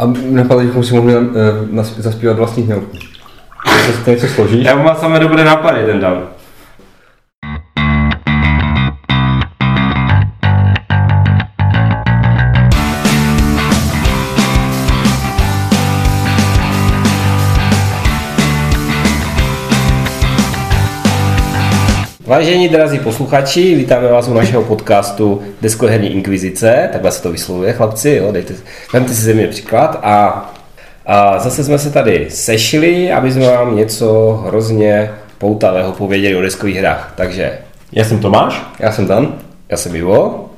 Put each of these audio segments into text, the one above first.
A napadlo, že si mohli uh, zaspívat vlastní. To něco složíš? Já mám samé dobré nápady, ten Dan. Vážení drazí posluchači, vítáme vás u našeho podcastu Deskoherní inkvizice, takhle se to vyslovuje, chlapci, jo, dejte, vemte si ze mě příklad a, a zase jsme se tady sešli, aby jsme vám něco hrozně poutavého pověděli o deskových hrách. Takže Já jsem Tomáš. Já jsem Dan. já jsem Ivo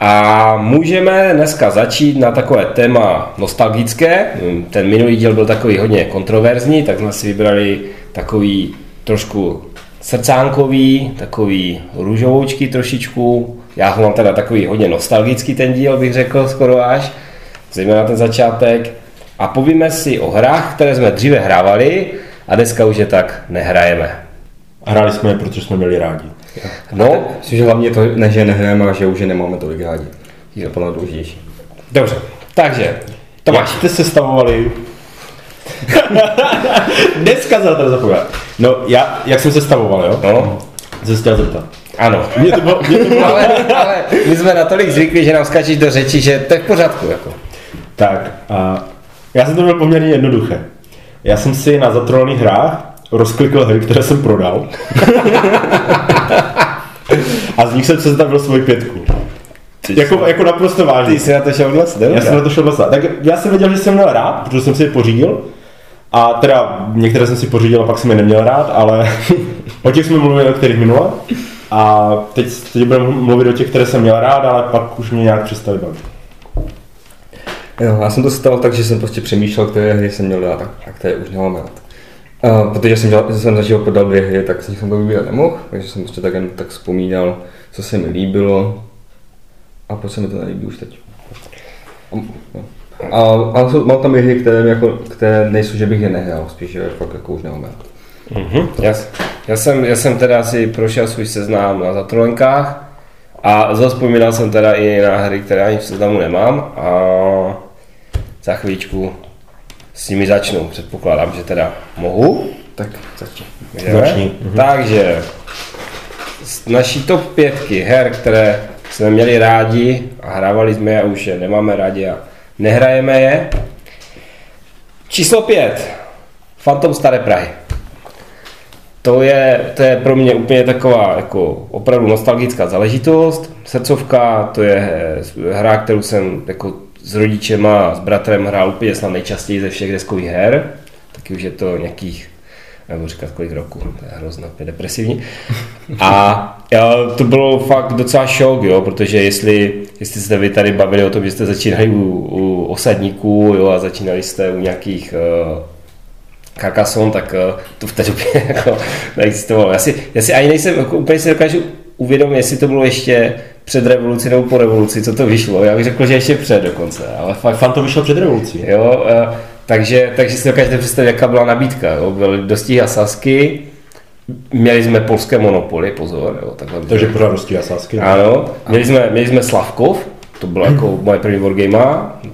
a můžeme dneska začít na takové téma nostalgické. Ten minulý díl byl takový hodně kontroverzní, tak jsme si vybrali takový trošku srdcánkový, takový růžovoučky trošičku. Já ho mám teda takový hodně nostalgický ten díl, bych řekl skoro až, zejména ten začátek. A povíme si o hrách, které jsme dříve hrávali a dneska už je tak nehrajeme. Hráli jsme je, protože jsme měli rádi. No, Myslím, že hlavně to, ne, že nehrajeme, ale že už je nemáme tolik rádi. Je to plno důležitější. dobře. Takže, Tomáš, jste se Dneska za to zapomněl. No, já, jak jsem se stavoval, jo? no, Jsem se chtěl zeptat. ano. Mě to bylo, mě to bylo... ale, ale my jsme natolik zvyklí, že nám skáčeš do řeči, že to je v pořádku. Jako. Tak, a já jsem to měl poměrně jednoduché. Já jsem si na zatrolných hrách rozklikl hry, které jsem prodal. a z nich jsem sestavil svoji pětku. Jako, jako naprosto vážně. Ty jsi na to šel vlastně, Já jsem na to šel vlastně. Tak já jsem věděl, že jsem měl rád, protože jsem si je pořídil. A teda některé jsem si pořídil a pak jsem je neměl rád, ale o těch jsme mluvili o kterých minule. A teď, teď budeme mluvit o těch, které jsem měl rád, ale pak už mě nějak přestali bavit. Jo, já jsem to stalo tak, že jsem prostě přemýšlel, které hry jsem měl rád a které už nemám rád. Uh, protože jsem, dělal, jsem začal podal dvě hry, tak z nich jsem to vybírat nemohl, takže jsem prostě tak jen tak vzpomínal, co se mi líbilo a proč se mi to nelíbí už teď. A, no. A, ale jsou, mám tam i hry, které, jako, které nejsou, že bych je nehrál, spíš, že fakt jako už rád. Mhm. Já, já, jsem, já jsem teda si prošel svůj seznám na zatrolenkách a zaspomínal jsem teda i na hry, které ani v seznamu nemám a za chvíličku s nimi začnu. Předpokládám, že teda mohu. Tak začni. Začni. Takže z naší top pětky her, které jsme měli rádi a hrávali jsme je a už je nemáme rádi a nehrajeme je. Číslo pět. Phantom Staré Prahy. To je, to je pro mě úplně taková jako opravdu nostalgická záležitost. Srdcovka, to je hra, kterou jsem jako s rodičema a s bratrem hrál úplně snad nejčastěji ze všech deskových her. Taky už je to nějakých nebudu říkat kolik roku, to je hrozně depresivní. A já, to bylo fakt docela šok, jo, protože jestli, jestli jste vy tady bavili o tom, že jste začínali u, u osadníků jo, a začínali jste u nějakých uh, Carcassonne, tak uh, to v té době jako neexistovalo. Já si, já si ani nejsem, jako, úplně si dokážu uvědomit, jestli to bylo ještě před revolucí nebo po revoluci, co to vyšlo. Já bych řekl, že ještě před dokonce, ale fakt Fan to vyšel před revolucí. Jo, eh, takže, takže si dokážete představit, jaká byla nabídka. Jo. Byly dostihy Sasky, měli jsme polské monopoly, pozor. Jo, takhle Takže pořád dosti asásky. Ano, měli jsme, měli jsme Slavkov, to byla jako moje první wargame,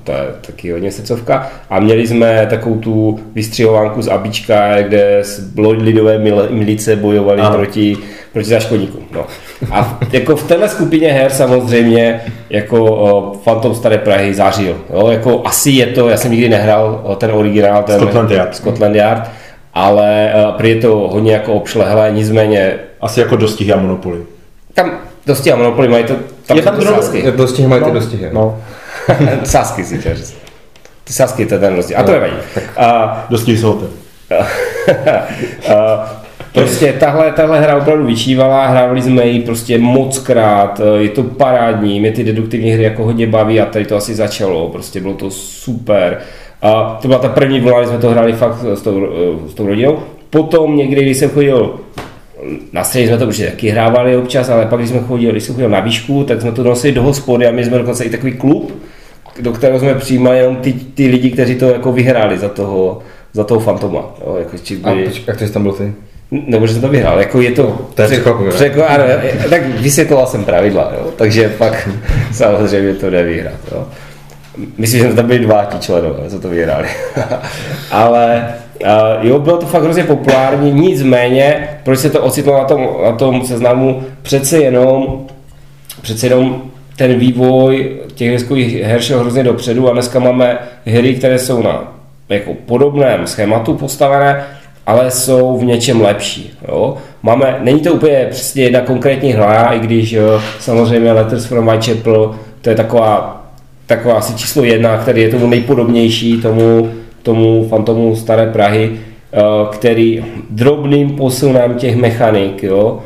to je taky hodně srdcovka. A měli jsme takovou tu vystřihovánku z Abička, kde s- lidové mil- milice bojovali Ano. proti, proti zaškodníkům. No. A v, jako v téhle skupině her samozřejmě jako o, Phantom Staré Prahy zářil. Jo? Jako asi je to, já jsem nikdy nehrál ten originál, ten Scotland Yard. Scotland Yard ale uh, prý je to hodně jako obšlehlé, nicméně Asi jako dostihy a monopoly. tam dosti a Monopoly mají to, tam Je tam ty drobné- sásky. Dostihy mají ty dostihy. No, sásky si chtěl říct. Ty sásky, to je ten rozdíl. A to nevadí. A, dostihy jsou hotel. a, prostě tahle, tahle hra opravdu vyčívala, hrávali jsme ji prostě moc krát, je to parádní, mě ty deduktivní hry jako hodně baví a tady to asi začalo, prostě bylo to super. A to byla ta první vlna, kdy jsme to hráli fakt s tou, s tou rodinou. Potom někdy, když jsem chodil na střední jsme to určitě taky hrávali občas, ale pak, když jsme chodili, když jsem chodil na výšku, tak jsme to nosili do hospody a my jsme dokonce i takový klub, do kterého jsme přijímali jenom ty, ty lidi, kteří to jako vyhráli za toho, za toho fantoma. Jo, jako, či A byli, počkej, jak ty jsi tam byl ty? Nebo že jsem to vyhrál, jako je to... To je překvapivé. překva- ano, tak vysvětloval jsem pravidla, jo, takže pak samozřejmě to jde vyhrát. Jo. Myslím, že tam byli dva ti členové, co to vyhráli. Ale uh, jo, bylo to fakt hrozně populární, nicméně, proč se to ocitlo na tom, na tom seznamu, přece jenom, přece jenom ten vývoj těch hezkových her šel hrozně dopředu a dneska máme hry, které jsou na jako podobném schématu postavené, ale jsou v něčem lepší. Jo? Máme, není to úplně přesně jedna konkrétní hra, i když jo, samozřejmě Letters from Whitechapel, to je taková, taková asi číslo jedna, který je tomu nejpodobnější, tomu, tomu fantomu Staré Prahy, který drobným posunem těch mechanik jo,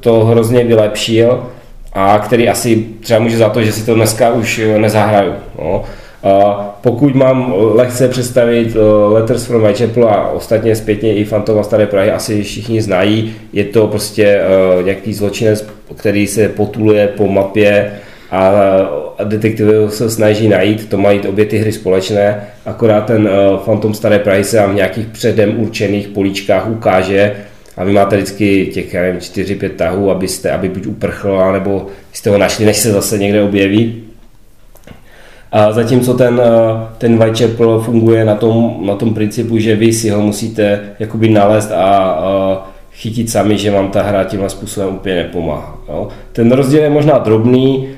to hrozně vylepšil a který asi třeba může za to, že si to dneska už nezahraju. No. Pokud mám lehce představit eh, Letters from Whitechapel a ostatně zpětně i Fantoma Staré Prahy asi všichni znají, je to prostě eh, nějaký zločinec, který se potuluje po mapě a detektivy se snaží najít, to mají obě ty hry společné, akorát ten eh, Phantom Staré Prahy se vám v nějakých předem určených políčkách ukáže a vy máte vždycky těch, já nevím, 4-5 tahů, abyste, aby buď uprchl, nebo jste ho našli, než se zase někde objeví. A zatímco ten, eh, ten Whitechapel funguje na tom, na tom principu, že vy si ho musíte jakoby nalézt a, a chytit sami, že vám ta hra tímhle způsobem úplně nepomáhá. Jo. Ten rozdíl je možná drobný,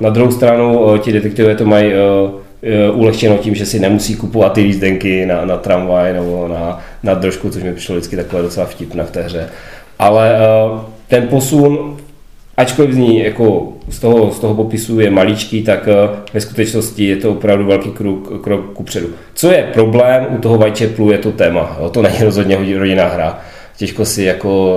na druhou stranu eh, ti detektivové to mají eh, ulehčeno tím, že si nemusí kupovat ty lízdenky na, na tramvaj nebo na, na držku, což mi přišlo vždycky takové docela vtipné v té hře. Ale ten posun ačkoliv zní jako z toho, z toho popisu je maličký, tak eh, ve skutečnosti je to opravdu velký krok, krok kupředu. Co je problém u toho Whitechapelu je to téma. Jo? To není rozhodně rodinná hra. Těžko si jako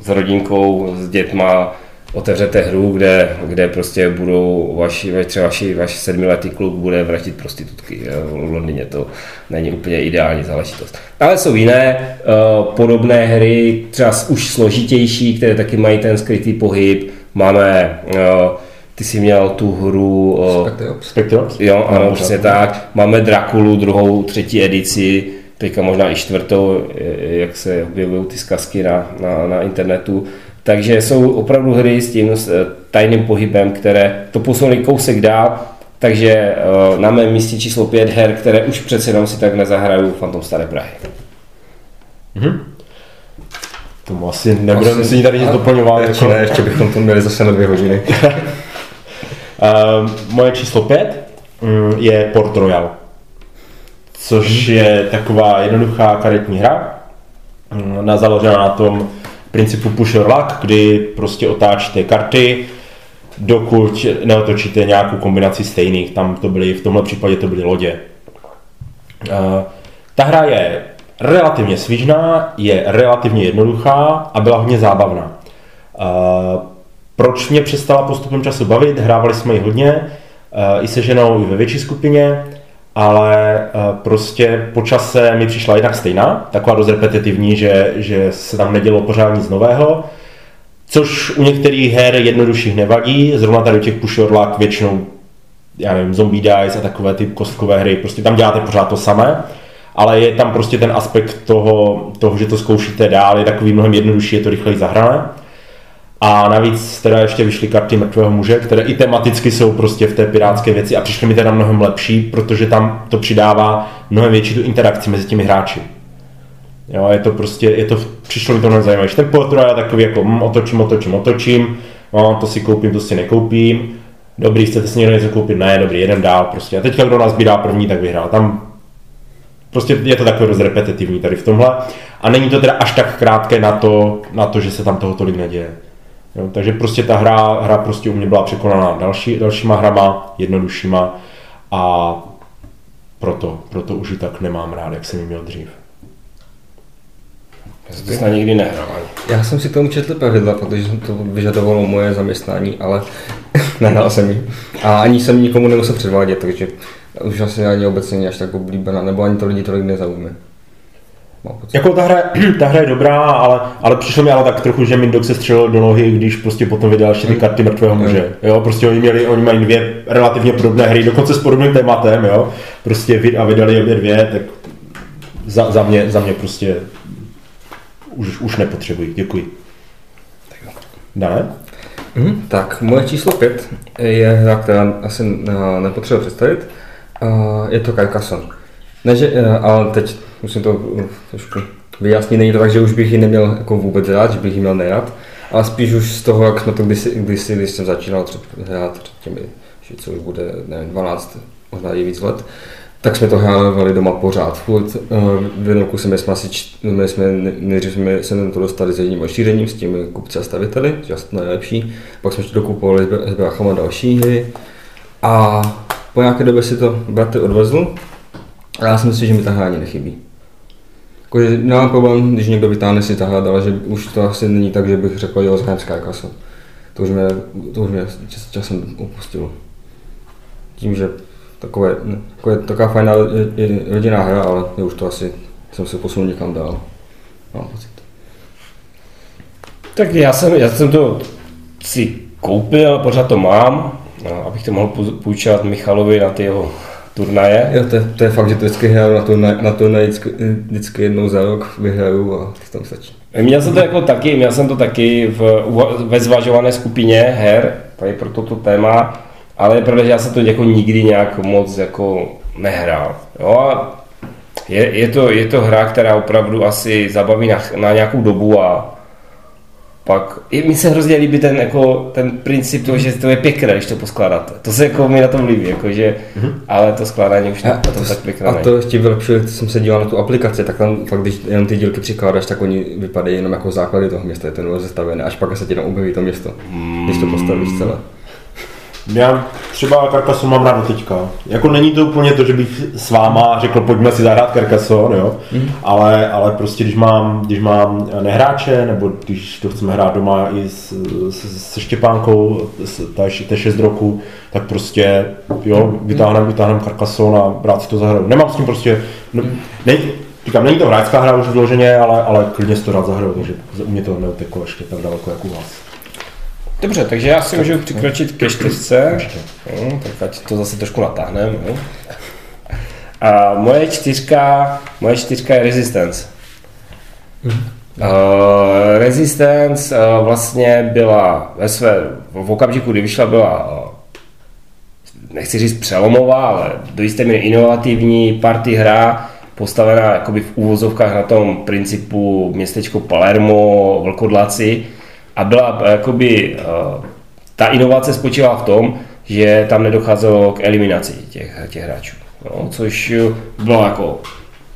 eh, s rodinkou, s dětma otevřete hru, kde, kde prostě budou vaši, třeba vaši, vaši sedmiletý kluk bude vratit prostitutky. V Londýně to není úplně ideální záležitost. Ale jsou jiné uh, podobné hry, třeba už složitější, které taky mají ten skrytý pohyb. Máme uh, ty jsi měl tu hru... Uh, Spectiops? Jo, ano, přesně tak. Máme Drakulu, druhou, třetí edici, teďka možná i čtvrtou, jak se objevují ty zkazky na, na, na internetu. Takže jsou opravdu hry s tím s eh, tajným pohybem, které to posunuly kousek dál, takže eh, na mém místě číslo 5 her, které už přece jenom si tak nezahraju Phantom Staré Prahy. Mhm. Tomu asi nebudeme si tady nic doplňovat. Ještě, jako... ne, ještě bychom to měli zase na dvě hodiny. uh, moje číslo 5 um, je Port Royal, což je taková jednoduchá karetní hra, um, na založená na tom, principu push or luck, kdy prostě otáčíte karty, dokud neotočíte nějakou kombinaci stejných. Tam to byly, v tomhle případě to byly lodě. Uh, ta hra je relativně svížná, je relativně jednoduchá a byla hodně zábavná. Uh, proč mě přestala postupem času bavit? Hrávali jsme ji hodně, uh, i se ženou, i ve větší skupině ale eh, prostě po čase mi přišla jednak stejná, taková dost repetitivní, že, že se tam nedělo pořád nic nového, což u některých her jednodušších nevadí, zrovna tady u těch push or luck většinou, já nevím, Zombie Dice a takové ty kostkové hry, prostě tam děláte pořád to samé, ale je tam prostě ten aspekt toho, toho že to zkoušíte dál, je takový mnohem jednodušší, je to rychleji zahrané. A navíc teda ještě vyšly karty mrtvého muže, které i tematicky jsou prostě v té pirátské věci a přišly mi teda mnohem lepší, protože tam to přidává mnohem větší tu interakci mezi těmi hráči. Jo, je to prostě, je to, přišlo mi to mnohem zajímavé. Ten portro je takový jako hm, otočím, otočím, otočím, no, to si koupím, to si nekoupím. Dobrý, chcete si někdo něco koupit? Ne, dobrý, jeden dál prostě. A teďka kdo nás bírá první, tak vyhrál. Tam prostě je to takové dost repetitivní tady v tomhle. A není to teda až tak krátké na to, na to že se tam toho tolik neděje. Jo, takže prostě ta hra, hra prostě u mě byla překonaná další, dalšíma hrama, jednoduššíma a proto, proto už ji tak nemám rád, jak jsem ji měl dřív. Já jsem to snad nikdy nehrál. Já jsem si k tomu četl pravidla, protože to vyžadovalo moje zaměstnání, ale nehrál jsem ji. A ani jsem nikomu nemusel předvádět, takže už asi ani obecně není až tak oblíbená, nebo ani to lidi tolik nezaujme. Jako ta hra, ta hra je dobrá, ale, ale přišlo mi ale tak trochu, že Mindok se střelil do nohy, když prostě potom vydal ty hmm. karty mrtvého hmm. muže. Jo, prostě oni měli, oni mají dvě relativně podobné hry, dokonce s podobným tématem, jo. Prostě vid a vydali obě dvě, tak za, za, mě, za mě prostě už, už nepotřebuji. Děkuji. Dále? Mhm, tak, moje číslo 5 je hra, která asi uh, nepotřebuji představit. Uh, je to Carcassonne. Ne, že, uh, ale teď musím to uh, trošku vyjasnit, není to tak, že už bych ji neměl jako vůbec rád, že bych ji měl nerad, ale spíš už z toho, jak jsme to kdysi, kdysi když jsem začínal hrát před těmi, že co už bude, nevím, 12, možná i víc let, tak jsme to hráli doma pořád. Furt, uh, v jednom kuse jsme asi, my jsme, nejdřív jsme se to dostali s jedním šířením, s těmi kupci a staviteli, to nejlepší. Pak jsme ještě dokupovali s bráchama další hry. A po nějaké době si to bratr odvezl a já si myslím, že mi ta hra ani nechybí. Jakože nemám problém, když někdo vytáhne si ta hra, ale že už to asi není tak, že bych řekl, jo, zhrám Skycastle. To už mě, to už mě čas, časem opustilo. Tím, že takové, takové, taková fajná rodinná hra, ale je už to asi jsem se posunul někam dál. Mám pocit. Tak já jsem, já jsem to si koupil, pořád to mám, abych to mohl půjčovat Michalovi na ty jeho turnaje. Jo, to, je, to je fakt, že to vždycky hraju na turnaj, na turnaj vždycky, vždycky jednou za rok vyhraju a to tam stačí. Měl jsem to jako taky, měl jsem to taky v, ve zvažované skupině her, tady pro toto téma, ale je pravda, že já jsem to jako nikdy nějak moc jako nehrál. Jo? A je, je, to, je to hra, která opravdu asi zabaví na, na nějakou dobu a pak, mi se hrozně líbí ten, jako, ten princip toho, že to je pěkné, když to poskládáte. To se jako mi na tom líbí, jako, že, mm-hmm. ale to skládání už na to, tak pěkné. A to ještě vylepšuje, když jsem se díval na tu aplikaci, tak tam fakt, když jenom ty dílky přikládáš, tak oni vypadají jenom jako základy toho města, je ten rozestavený, až pak se ti tam objeví to město, mm. když to postavíš celé. Já třeba Carcassonne mám rád teďka. Jako není to úplně to, že bych s váma řekl, pojďme si zahrát Carcassonne, jo? Mm. Ale, ale prostě když mám, když mám nehráče, nebo když to chceme hrát doma i s, s, se Štěpánkou, je 6 roku, tak prostě jo, vytáhneme, vytáhnem Carcassonne a rád si to zahraju. Nemám s tím prostě, ne, ne, Říkám, není to hráčská hra už vloženě, ale, ale klidně si to rád zahraju, takže u mě to neuteklo ještě tak daleko jako u vás. Dobře, takže já si můžu přikročit ke čtyřce, no, tak ať to zase trošku natáhneme. No. A moje čtyřka, moje čtyřka je Resistance. Uh, Resistance uh, vlastně byla ve své, v okamžiku, kdy vyšla, byla uh, nechci říct přelomová, ale do jisté míry inovativní party hra, postavená jakoby v úvozovkách na tom principu městečko Palermo, Vlkodlaci, a byla eh, jakoby, uh, ta inovace spočívala v tom, že tam nedocházelo k eliminaci těch, těch hráčů. No, což bylo jako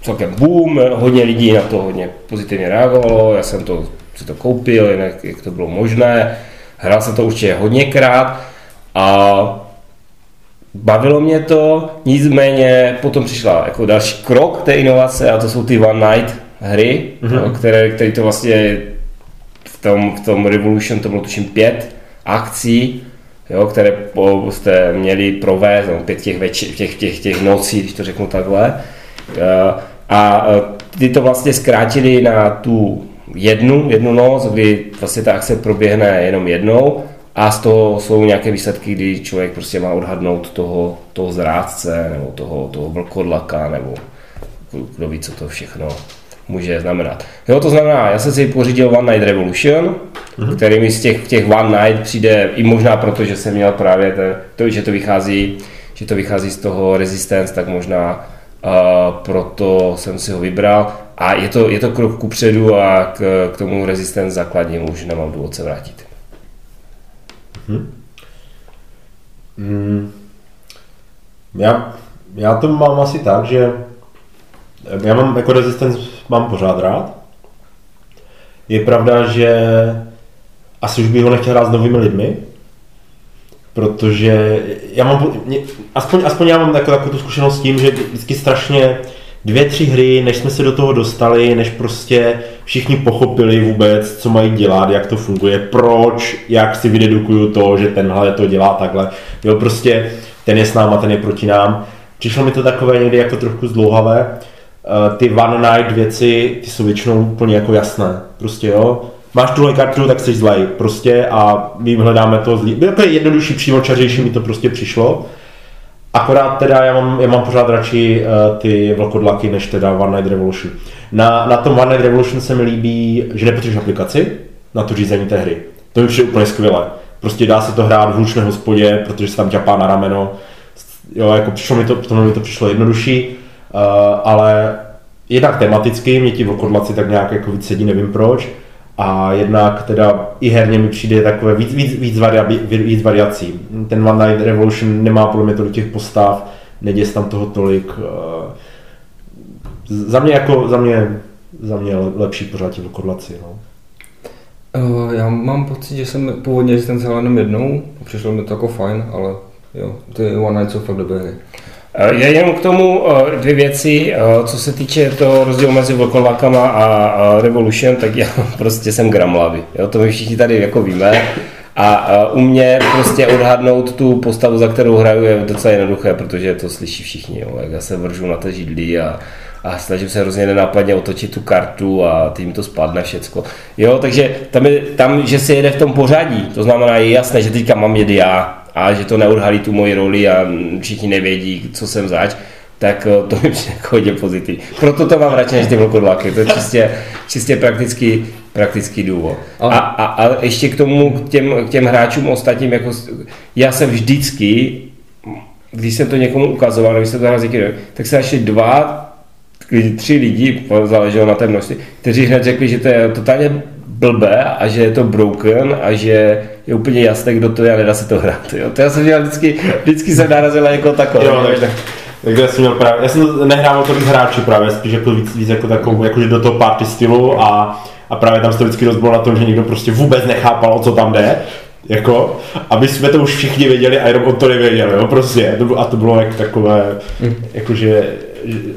celkem boom, hodně lidí na to hodně pozitivně reagovalo, já jsem to, si to koupil, jinak jak to bylo možné, hrál jsem to určitě hodněkrát a bavilo mě to, nicméně potom přišla jako další krok té inovace a to jsou ty One Night hry, mm-hmm. které, které to vlastně tom, v tom Revolution to bylo tuším pět akcí, jo, které jste měli provést, no, pět těch, veči, těch, těch, těch nocí, když to řeknu takhle. Eh, a eh, ty to vlastně zkrátili na tu jednu, jednu noc, kdy vlastně ta akce proběhne jenom jednou a z toho jsou nějaké výsledky, kdy člověk prostě má odhadnout toho, toho zrádce nebo toho, toho vlkodlaka nebo kdo ví, co to všechno může znamenat. Jo, to znamená, já jsem si pořídil One Night Revolution, mm-hmm. který mi z těch, těch One Night přijde i možná proto, že jsem měl právě to, to, že to vychází, že to vychází z toho Resistance, tak možná uh, proto jsem si ho vybral. A je to, je to krok ku předu a k, k tomu Resistance základním už nemám důvod se vrátit. Mm-hmm. Mm. Já, já to mám asi tak, že já mám jako Resistance mám pořád rád. Je pravda, že asi už bych ho nechtěl hrát s novými lidmi, protože já mám, aspoň, aspoň já mám jako takovou tu zkušenost s tím, že vždycky strašně dvě, tři hry, než jsme se do toho dostali, než prostě všichni pochopili vůbec, co mají dělat, jak to funguje, proč, jak si vydedukuju to, že tenhle to dělá takhle. Jo, prostě ten je s náma, ten je proti nám. Přišlo mi to takové někdy jako trochu zdlouhavé. Eh, ty one night věci, ty jsou většinou úplně jako jasné. Prostě jo, máš tuhle kartu, tak jsi zlej. Prostě a my hledáme to zlý. Jako je jednodušší, přímočařejší mi to prostě přišlo. Akorát teda já mám, já mám pořád radši uh, ty vlkodlaky, než teda One Night Revolution. Na, na tom One Night Revolution se mi líbí, že nepotřebuješ aplikaci na to řízení té hry. To mi přijde úplně skvělé. prostě dá se to hrát v hlučné hospodě, protože se tam ťapá na rameno. Jo, jako přišlo mi to, to mi to přišlo jednodušší, ale jednak tematicky mě ti vlkodlaci tak nějak jako víc sedí, nevím proč. A jednak teda i herně mi přijde takové víc, víc, víc, variabi, víc variací. Ten One Night Revolution nemá podle mě tolik těch postav, neděje tam toho tolik. Uh, za mě jako, za mě, za mě lepší pořád ti vlkodlaci. No. Uh, já mám pocit, že jsem původně ten jenom jednou, přišlo mi to jako fajn, ale jo, ty One Night jsou fakt dobré. Eh, já jenom k tomu eh, dvě věci, eh, co se týče toho rozdílu mezi Vlkolákama a Revolution, tak já prostě jsem gramlavý, jo, to my všichni tady jako víme. A u mě prostě odhadnout tu postavu, za kterou hraju, je docela jednoduché, protože to slyší všichni. Jo. Jak já se vržu na té židli a, a snažím se hrozně nenápadně otočit tu kartu a tím to spadne všecko. Jo, takže tam, je, tam, že se jede v tom pořadí, to znamená, je jasné, že teďka mám jet já, a že to neodhalí tu moji roli a všichni nevědí, co jsem zač, tak eh, to mi přijde jako hodně pozitivní. Proto to mám radši než ty vlkodlaky, to je čistě, čistě praktický, praktický důvod. A, a, a ještě k tomu, k těm, k těm hráčům ostatním, jako, já jsem vždycky, když jsem to někomu ukazoval, když jsem to hrál tak se našli dva, tři lidi, záleželo na té množství, kteří hned řekli, že to je totálně blbé a že je to broken a že je úplně jasné, kdo to je a nedá se to hrát. Jo. To já jsem měl vždycky, vždycky jsem narazil jako takové. Jo, tak, tak, já jsem měl právě, já jsem nehrával tolik hráči právě, spíš jako víc, víc jako takovou, jakože do toho party stylu a, a právě tam se to vždycky rozbilo na tom, že někdo prostě vůbec nechápal, o co tam jde. Jako, aby jsme to už všichni věděli a jenom on to nevěděl, jo, prostě. A to bylo jak takové, mm. jakože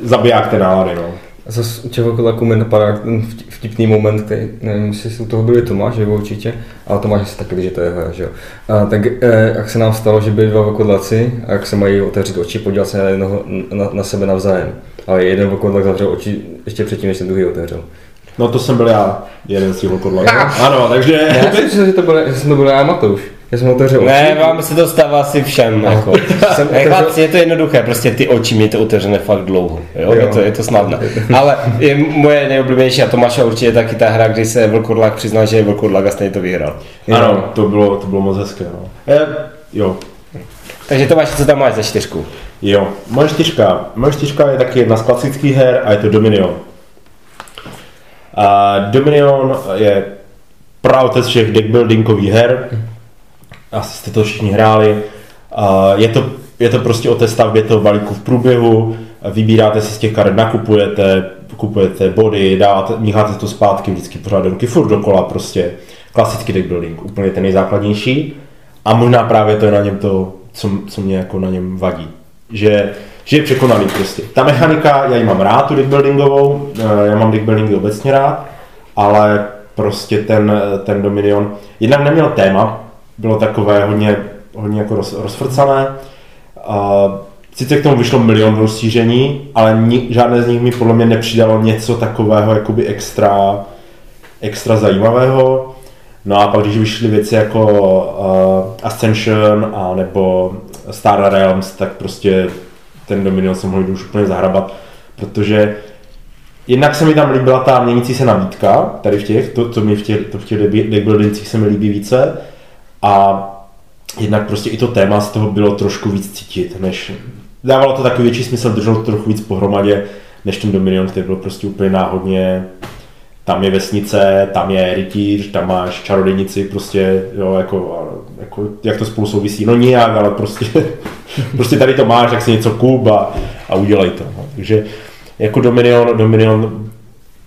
zabiják té nálady, no. A zase u těch jako mi napadá ten vtipný moment, který, nevím, jestli u toho byli Tomáš, nebo určitě, ale Tomáš si taky, že to je hra, že jo. A tak eh, jak se nám stalo, že byli dva vokodlaci a jak se mají otevřít oči, podívat se na, jednoho, na, na sebe navzájem. Ale jeden vokodlak zavřel oči ještě předtím, než ten druhý otevřel. No to jsem byl já, jeden z těch vokodlaků. Ano, takže... Já si myslím, že to byl, že jsem to byl já Matouš. Já jsem otevřel oči. Ne, vám se to stává asi všem. No. Jako. jsem otevřel... je to jednoduché, prostě ty oči mi to otevřené fakt dlouho. Jo? jo. Je, to, je to snadné. Ale je moje nejoblíbenější a Tomáša určitě taky ta hra, kdy se Vlkodlak přiznal, že je Vlkodlak a stejně to vyhrál. Ano, to bylo, to bylo moc hezké. No. Je, jo. Takže Tomáš, co tam máš za čtyřku? Jo, moje čtyřka. Moje čtyřka je taky jedna z klasických her a je to Dominion. A Dominion je pravotec všech deckbuildingových her asi jste to všichni hráli. Je to, je to prostě o té stavbě toho balíku v průběhu, vybíráte si z těch karet, nakupujete, kupujete body, dáváte, mícháte to zpátky vždycky pořád do ruky, furt dokola prostě. Klasický deck building, úplně ten nejzákladnější. A možná právě to je na něm to, co, co mě jako na něm vadí. Že, že je překonalý prostě. Ta mechanika, já ji mám rád, tu deckbuildingovou, eh, já mám deckbuildingy obecně rád, ale prostě ten, ten Dominion, jednak neměl téma, bylo takové hodně, hodně jako roz, rozfrcané. A sice k tomu vyšlo milion rozšíření, ale ni, žádné z nich mi podle mě nepřidalo něco takového jakoby extra, extra zajímavého. No a pak, když vyšly věci jako uh, Ascension a nebo Star Realms, tak prostě ten Dominion jsem mohl už úplně zahrabat, protože jednak se mi tam líbila ta měnící se nabídka, tady v těch, to, co mi v těch, to v těch deckbuildingcích se mi líbí více, a jednak prostě i to téma z toho bylo trošku víc cítit, než dávalo to takový větší smysl, drželo to trochu víc pohromadě, než ten Dominion, který byl prostě úplně náhodně tam je vesnice, tam je rytíř, tam máš čarodějnici, prostě, jo, jako, jako, jak to spolu souvisí, no nijak, ale prostě, prostě tady to máš, tak si něco kup a, a udělej to. No. Takže jako Dominion, Dominion,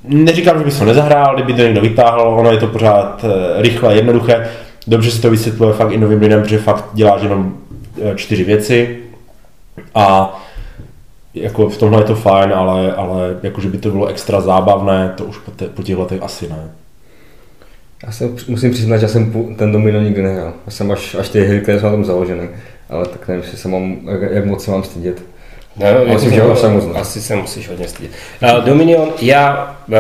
neříkám, že bys ho nezahrál, kdyby to někdo vytáhl, ono je to pořád eh, rychle, jednoduché, dobře si to vysvětluje fakt i novým lidem, protože fakt děláš jenom eh, čtyři věci a jako v tomhle je to fajn, ale, ale jako, že by to bylo extra zábavné, to už po, te, po těch letech asi ne. Já se musím přiznat, že jsem ten domino nikdy nehrál. Já jsem až, až ty hry, které jsou na tom založené. Ale tak nevím, se mám, jak, jak moc se mám stydět. No, myslím, že jsem Asi se musíš hodně stydět. Uh, Dominion, já, uh,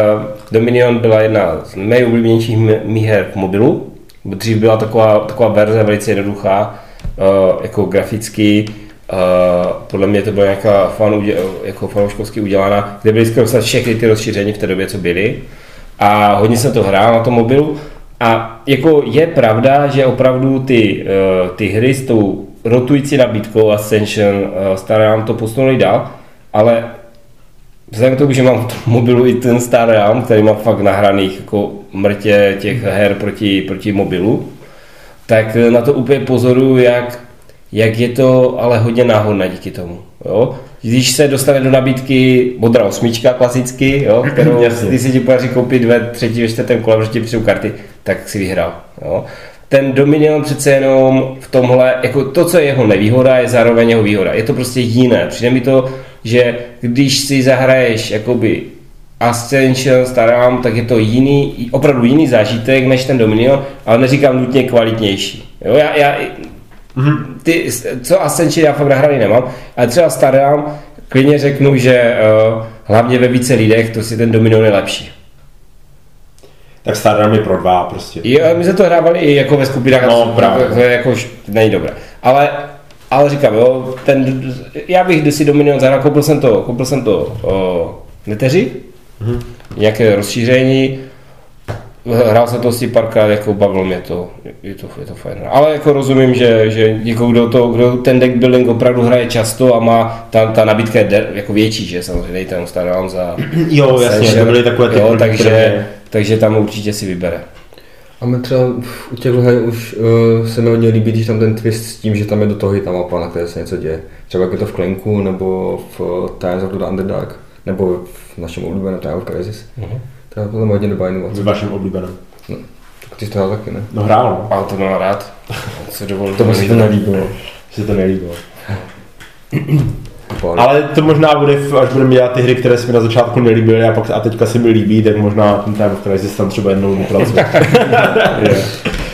Dominion byla jedna z nejoblíbenějších mých her v mobilu. Dřív byla taková, taková verze velice jednoduchá, uh, jako graficky, uh, podle mě to byla nějaká fan, jako fanouškovsky udělána, kde byly skoro všechny ty rozšíření v té době, co byly. A hodně jsem to hrál na tom mobilu. A jako je pravda, že opravdu ty, eh, ty hry s tou rotující nabídkou Ascension eh, Star Realm to posunuli dál, ale vzhledem k tomu, že mám v tom mobilu i ten Star Realm, který má fakt nahraných jako mrtě těch her proti, proti mobilu, tak na to úplně pozoruju, jak, jak je to ale hodně náhodné díky tomu. Jo? Když se dostane do nabídky modrá osmička klasicky, jo, kterou ty si ti podaří koupit ve třetí, ve čtvrtém kole, protože ti přijdou karty, tak si vyhrál. Jo. Ten Dominion přece jenom v tomhle, jako to, co je jeho nevýhoda, je zároveň jeho výhoda. Je to prostě jiné. Přijde mi to, že když si zahraješ jakoby Ascension, Starám, tak je to jiný, opravdu jiný zážitek než ten Dominion, ale neříkám nutně kvalitnější. Jo, já, já, ty, co Ascension já fakt nahraný nemám, ale třeba Starám, klidně řeknu, že uh, hlavně ve více lidech to si ten Dominion je lepší. Tak Star Realm je pro dva prostě. Jo, my jsme to hrávali i jako ve skupinách, No, to- právě. to, to je jako není dobré. Ale, ale říkám, jo, ten, já bych kdysi Dominion zahrál, koupil jsem to, koupil jsem to o, neteři, Mhm. nějaké rozšíření, hrál jsem to si párkrát, jako bavilo mě to, je to, je to fajn. Ale jako rozumím, že, že jako kdo, to, kdo ten deck building opravdu hraje často a má, ta, ta nabídka je der, jako větší, že samozřejmě dejte Star Realm za Jo, jasně, to byly takové ty jo, takže, takže tam určitě si vybere. A mě třeba u těchto her už uh, se mi hodně líbí, když tam ten twist s tím, že tam je do toho i ta mapa, na které se něco děje. Třeba jak je to v Klenku, nebo v uh, Times of the Underdark, nebo v našem oblíbeném Time of Crisis. Mhm. To je podle mě hodně dobrá inovace. S vaším oblíbeným. Tak ty jsi to hrál taky, ne? No hrál, no. Ale to mám rád. Co dovolil To mi se to nelíbilo. Se to nelíbilo. Pál. Ale to možná bude, až budeme dělat ty hry, které se mi na začátku nelíbily a, pak, a teďka se mi líbí, tak možná ten Time of Crisis tam třeba jednou vypracuje.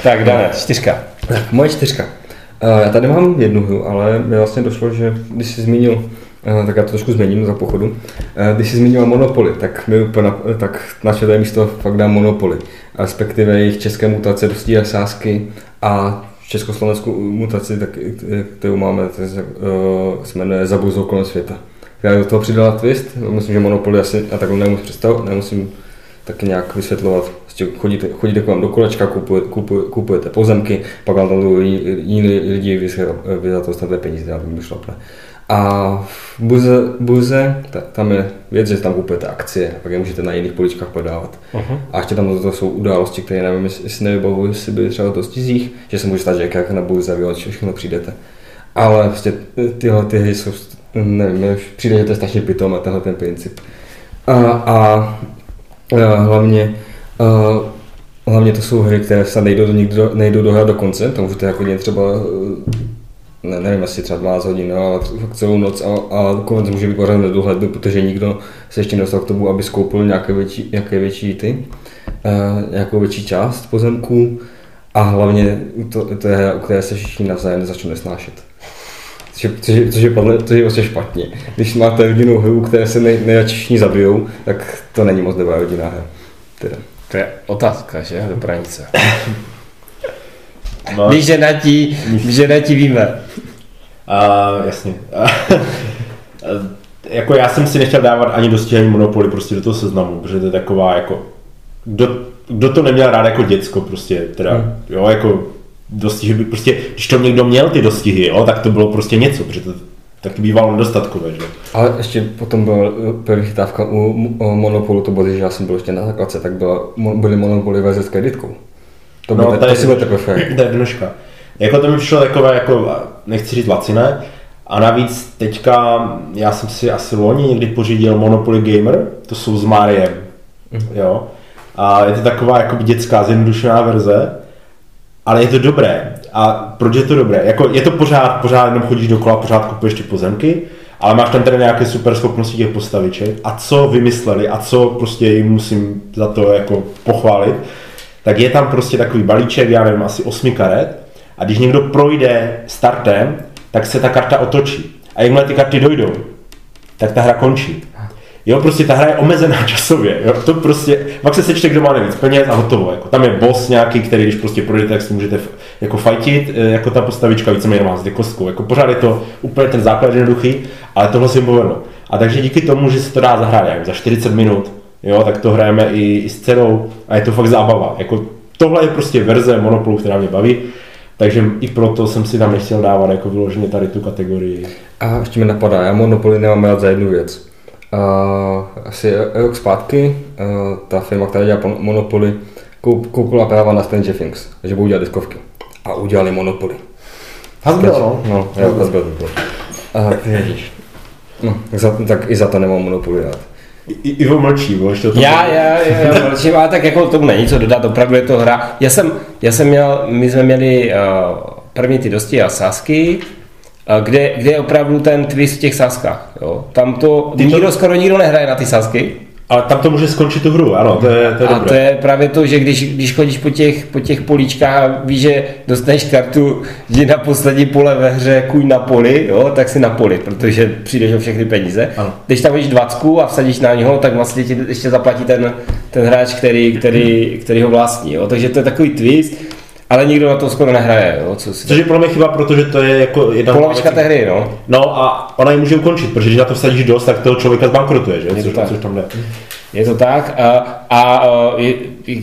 Tak, Dane, čtyřka. Tak, moje čtyřka. Uh, já tady mám jednu hru, ale mi vlastně došlo, že když jsi zmínil, uh, tak já to trošku změním za pochodu, uh, když jsi zmínil Monopoly, tak mi úplně tak na čtvrté místo fakt dám Monopoly. Respektive jejich české mutace dosti a sázky a československou mutaci, tak, kterou máme, to se, uh, se jmenuje Zabuzou kolem světa. Já do toho přidala twist, myslím, že Monopoly asi, a takhle nemusím představit, nemusím taky nějak vysvětlovat. Prostě chodíte, chodíte k vám do kolečka, kupujete, kupujete, kupujete pozemky, pak vám tam jiní lidi, vy za to dostanete peníze, já to šlapne. A v Buze, Buze ta, tam je věc, že tam kupujete akcie, pak je můžete na jiných poličkách prodávat. Uh-huh. A ještě tam to jsou události, které nevím, jestli nevybavuju, jestli byly třeba to stizích, že se může stát, že jak na Buze, vy všechno přijdete. Ale prostě tyhle ty hry jsou, nevím, už přijde, že to je strašně pitomé, tenhle ten princip. A, a a hlavně, a hlavně to jsou hry, které se nejdou, do, nikdo, nejdou dohrát do konce, to můžete jako třeba, eh, ne, nevím, asi třeba 12 hodin, no, ale fakt celou noc a, a konec může být pořád nedohlednu, protože nikdo se ještě nedostal k tomu, aby skoupil nějaké větší, nějaké větší ty, uh, nějakou větší část pozemků a hlavně to, to je hra, u které se všichni navzájem nezačnou nesnášet. Což je, což, je, což, je, což je prostě špatně. Když máte jedinou hru, které se nej, nejradši všichni zabijou, tak to není moc dobrá rodinná hra. Teda. To je otázka, že? Do pranice. No, Víš, že na ti, víš, že na ti víme. a, jasně. A, jako já jsem si nechtěl dávat ani dostihání Monopoly prostě do toho seznamu, protože to je taková jako, kdo, kdo to neměl rád jako děcko prostě, teda, Hmm. jo, jako dostihy by prostě, když to někdo měl ty dostihy, jo, tak to bylo prostě něco, protože to taky bývalo nedostatkové, že? Ale ještě potom byla první chytávka u, u Monopolu, to bylo, že já jsem byl ještě na základce, tak byla, byly Monopoly verze s kreditkou. To, no, to, to si bude takové fér. To je dneška. Jako to mi přišlo takové, jako, nechci říct laciné, a navíc teďka, já jsem si asi loni někdy pořídil Monopoly Gamer, to jsou s Mariem, jo. A je to taková jako dětská zjednodušená verze, ale je to dobré. A proč je to dobré? Jako, je to pořád, pořád jenom chodíš dokola, pořád kupuješ ty pozemky, ale máš tam tedy nějaké super schopnosti těch postaviček a co vymysleli a co prostě jim musím za to jako pochválit, tak je tam prostě takový balíček, já nevím, asi osmi karet a když někdo projde startem, tak se ta karta otočí. A jakmile ty karty dojdou, tak ta hra končí. Jo, prostě ta hra je omezená časově. Jo? To prostě, pak se sečte, kdo má nejvíc peněz a hotovo. Jako. Tam je boss nějaký, který když prostě projdete, tak si můžete jako fajtit, eh, jako ta postavička víceméně má s kostkou. Jako pořád je to úplně ten základ jednoduchý, ale tohle se jim povedlo. A takže díky tomu, že se to dá zahrát jak za 40 minut, jo, tak to hrajeme i, i s dcerou a je to fakt zábava. Jako tohle je prostě verze Monopolu, která mě baví, takže i proto jsem si tam nechtěl dávat jako vyloženě tady tu kategorii. A ještě mi napadá, já Monopoly nemám rád za jednu věc. Uh, asi rok zpátky uh, ta firma, která dělá Monopoly, koup, koupila práva na Stranger Things, že budou dělat diskovky. A udělali Monopoly. Hasbro, no. No, já to byl to. A, no, tak, za, tak i za to nemám Monopoly rád. I, Ivo mlčí, bo, to Já, já, já, já mlčím, ale tak jako tomu není co dodat, opravdu je to hra. Já jsem, já jsem měl, my jsme měli uh, první ty dosti a sásky, uh, kde, kde je opravdu ten twist v těch sáskách. Jo. Tam to, Ty to- nikdo, skoro nikdo nehraje na ty sásky. Ale tam to může skončit tu hru, ano, to je, to je A dobré. to je právě to, že když, když chodíš po těch, po těch políčkách a víš, že dostaneš kartu, že na poslední pole ve hře kůň na poli, jo, tak si na poli, protože přijdeš o všechny peníze. Ano. Když tam vidíš dvacku a vsadíš na něho, tak vlastně ti ještě zaplatí ten, ten hráč, který, který, který ho vlastní. Jo. Takže to je takový twist, ale nikdo na to skoro nehraje. Jo, co si... Což je pro mě chyba, protože to je jako jedna z Polovička té hry, no. No a ona ji může ukončit, protože když na to vsadíš dost, tak toho člověka zbankrotuje, že? to Což, tak. což tam jde. Je to tak a, a, a je-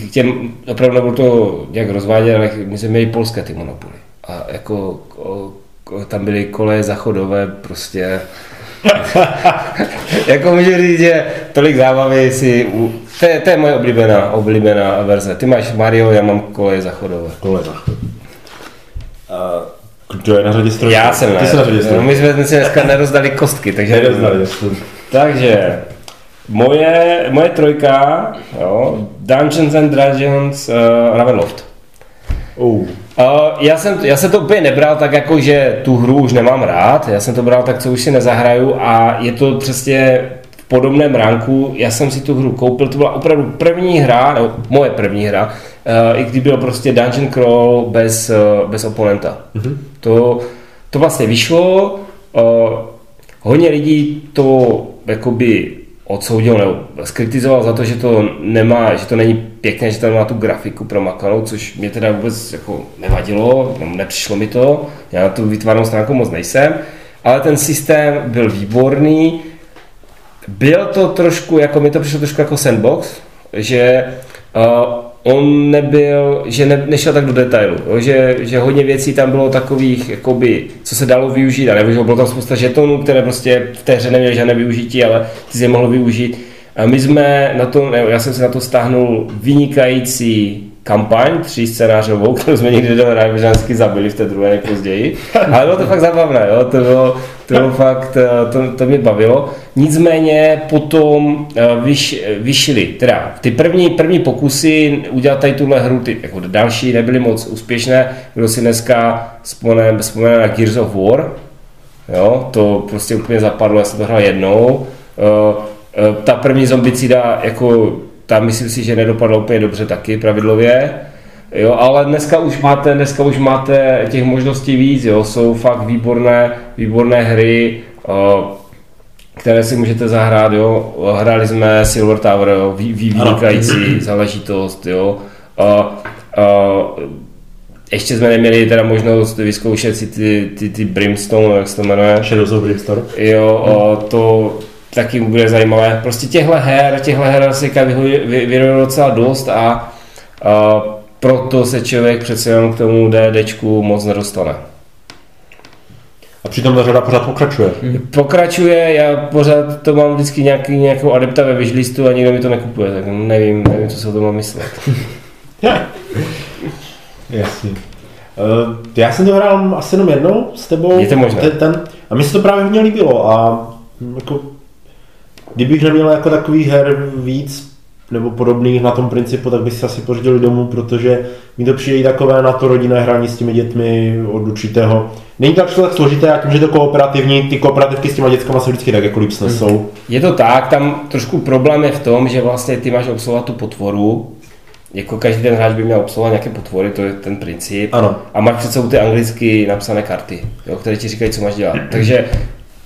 k těm, opravdu nebudu to nějak rozvádět, ale my jsme měli polské ty monopoly. A jako ko, ko, tam byly koleje zachodové prostě. jako můžu říct, že tolik zábavy si, u, to, je, to je moje oblíbená, oblíbená verze. Ty máš Mario, já mám koleje zachodové. Kolega. A Kdo je na řadě strojů? Já jsem Ty jsi na řadě strojů. No, my jsme si dneska nerozdali kostky, takže Nerozdali, Takže moje, moje trojka, jo, Dungeons and Dragons uh, Ravenloft. Oh. Uh, já, jsem, já jsem to úplně nebral tak jako, že tu hru už nemám rád, já jsem to bral tak, co už si nezahraju a je to přesně v podobném ranku, já jsem si tu hru koupil, to byla opravdu první hra, nebo moje první hra, uh, i kdy byl prostě dungeon crawl bez, uh, bez oponenta. Mm-hmm. To, to vlastně vyšlo, uh, hodně lidí to jakoby odsoudil nebo skritizoval za to, že to nemá, že to není pěkné, že to nemá tu grafiku promakanou, což mě teda vůbec jako nevadilo, nepřišlo mi to, já na tu vytvarnou stránku moc nejsem, ale ten systém byl výborný, byl to trošku, jako mi to přišlo trošku jako sandbox, že uh, on nebyl, že ne, nešel tak do detailu, jo, že, že hodně věcí tam bylo takových, jakoby, co se dalo využít a nevyužilo, bylo tam spousta žetonů, které prostě v té hře neměly žádné využití, ale ty si je mohl využít. A my jsme na to, ne, já jsem si na to stáhnul vynikající kampaň, tří scénářovou, kterou jsme někdy do vždycky zabili v té druhé nejpozději. Ale bylo to fakt zabavné, jo? To, bylo, to fakt, eh, to, to mě bavilo. Nicméně potom eh, vyš, vyšly, teda ty první, první pokusy udělat tady tuhle hru, ty jako další nebyly moc úspěšné, kdo si dneska vzpomene, na Gears of War, jo? to prostě úplně zapadlo, já jsem to hrál jednou. Eh, Ta první zombicida, jako tam myslím si, že nedopadla úplně dobře taky pravidlově. Jo, ale dneska už máte, dneska už máte těch možností víc, jo, jsou fakt výborné, výborné hry, o, které si můžete zahrát, jo. Hráli jsme Silver Tower, jo, vý, vynikající záležitost, jo. A, a, ještě jsme neměli teda možnost vyzkoušet si ty, ty, ty Brimstone, jak se to jmenuje. Shadows of Brimstone. Jo, o, to taky bude zajímavé. Prostě těchto her, těchto her se vyrojilo docela dost a, a proto se člověk přece jenom k tomu DDčku moc nedostane. A přitom ta řada pořád pokračuje. Pokračuje, já pořád to mám vždycky nějaký, nějakou adepta ve wishlistu a nikdo mi to nekupuje, tak nevím, nevím, co se o tom mám myslet. Jasně. Uh, já jsem to hrál asi jenom jednou s tebou. Je to možné. Ten, ten, a mně se to právě hodně líbilo a hm, jako, kdybych neměl jako takový her víc nebo podobných na tom principu, tak bych si asi pořídil domů, protože mi to přijde i takové na to rodinné hraní s těmi dětmi od určitého. Není to tak složité, a tím, že to kooperativní, ty kooperativky s těma dětskama se vždycky tak jako líp snesou. Je to tak, tam trošku problém je v tom, že vlastně ty máš obsluhovat tu potvoru, jako každý ten hráč by měl obsluhovat nějaké potvory, to je ten princip. Ano. A máš před sebou ty anglicky napsané karty, jo, které ti říkají, co máš dělat. Takže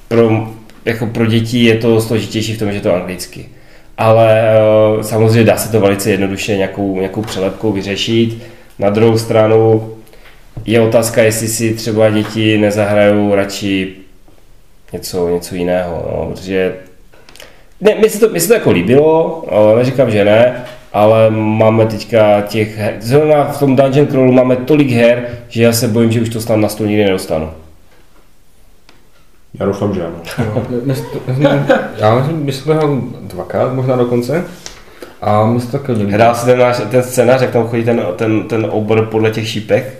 pro, jako pro děti je to složitější v tom, že to anglicky. Ale eh, samozřejmě dá se to velice jednoduše nějakou, nějakou přelepkou vyřešit. Na druhou stranu je otázka, jestli si třeba děti nezahrajou radši něco, něco jiného, no, protože ne, mi, se to, mi se to jako líbilo, neříkám, že ne, ale máme teďka těch her, zrovna v tom Dungeon Crawlu máme tolik her, že já se bojím, že už to snad na stůl nikdy nedostanu. Já doufám, že ano. Já myslím, že jsme hrál dvakrát, možná dokonce. A my jsme taky měli. Hrál si ten, náš, ten scénář, jak tam chodí ten, ten, ten obor podle těch šípek?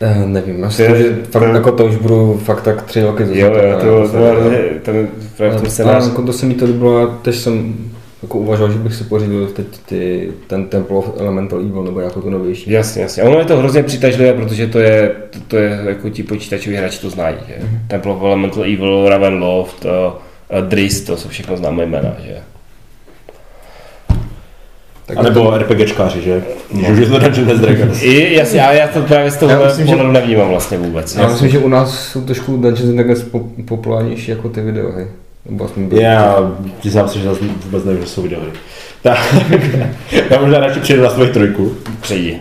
Eh, nevím, já si to, že fakt, jako to už budu fakt tak tři roky Jo, jo, to, to, to, ten, ten, ten scénář. Jako to se mi to líbilo, a teď jsem jako uvažoval, že bych si pořídil teď ty, ten Temple of Elemental Evil, nebo jako to novější. Jasně, jasně. A ono je to hrozně přitažlivé, protože to je, to, to je jako ti počítačoví hráči to znají. Že? Mm-hmm. Temple of Elemental Evil, Ravenloft, uh, uh, Driss, to jsou všechno známé jména. Že? Tak a nebo RPGčkáři, že? Že to Dungeons and Dragons. I, jasně, ale já to právě z toho pohledu nevnímám vlastně vůbec. Já myslím, že u nás jsou trošku Dungeons and Dragons populárnější jako ty videohry. Nebo aspoň byl. Já přiznám se, že vůbec nevím, že jsou videohry. Tak, já možná radši přijdu na svoji trojku. Přijdi.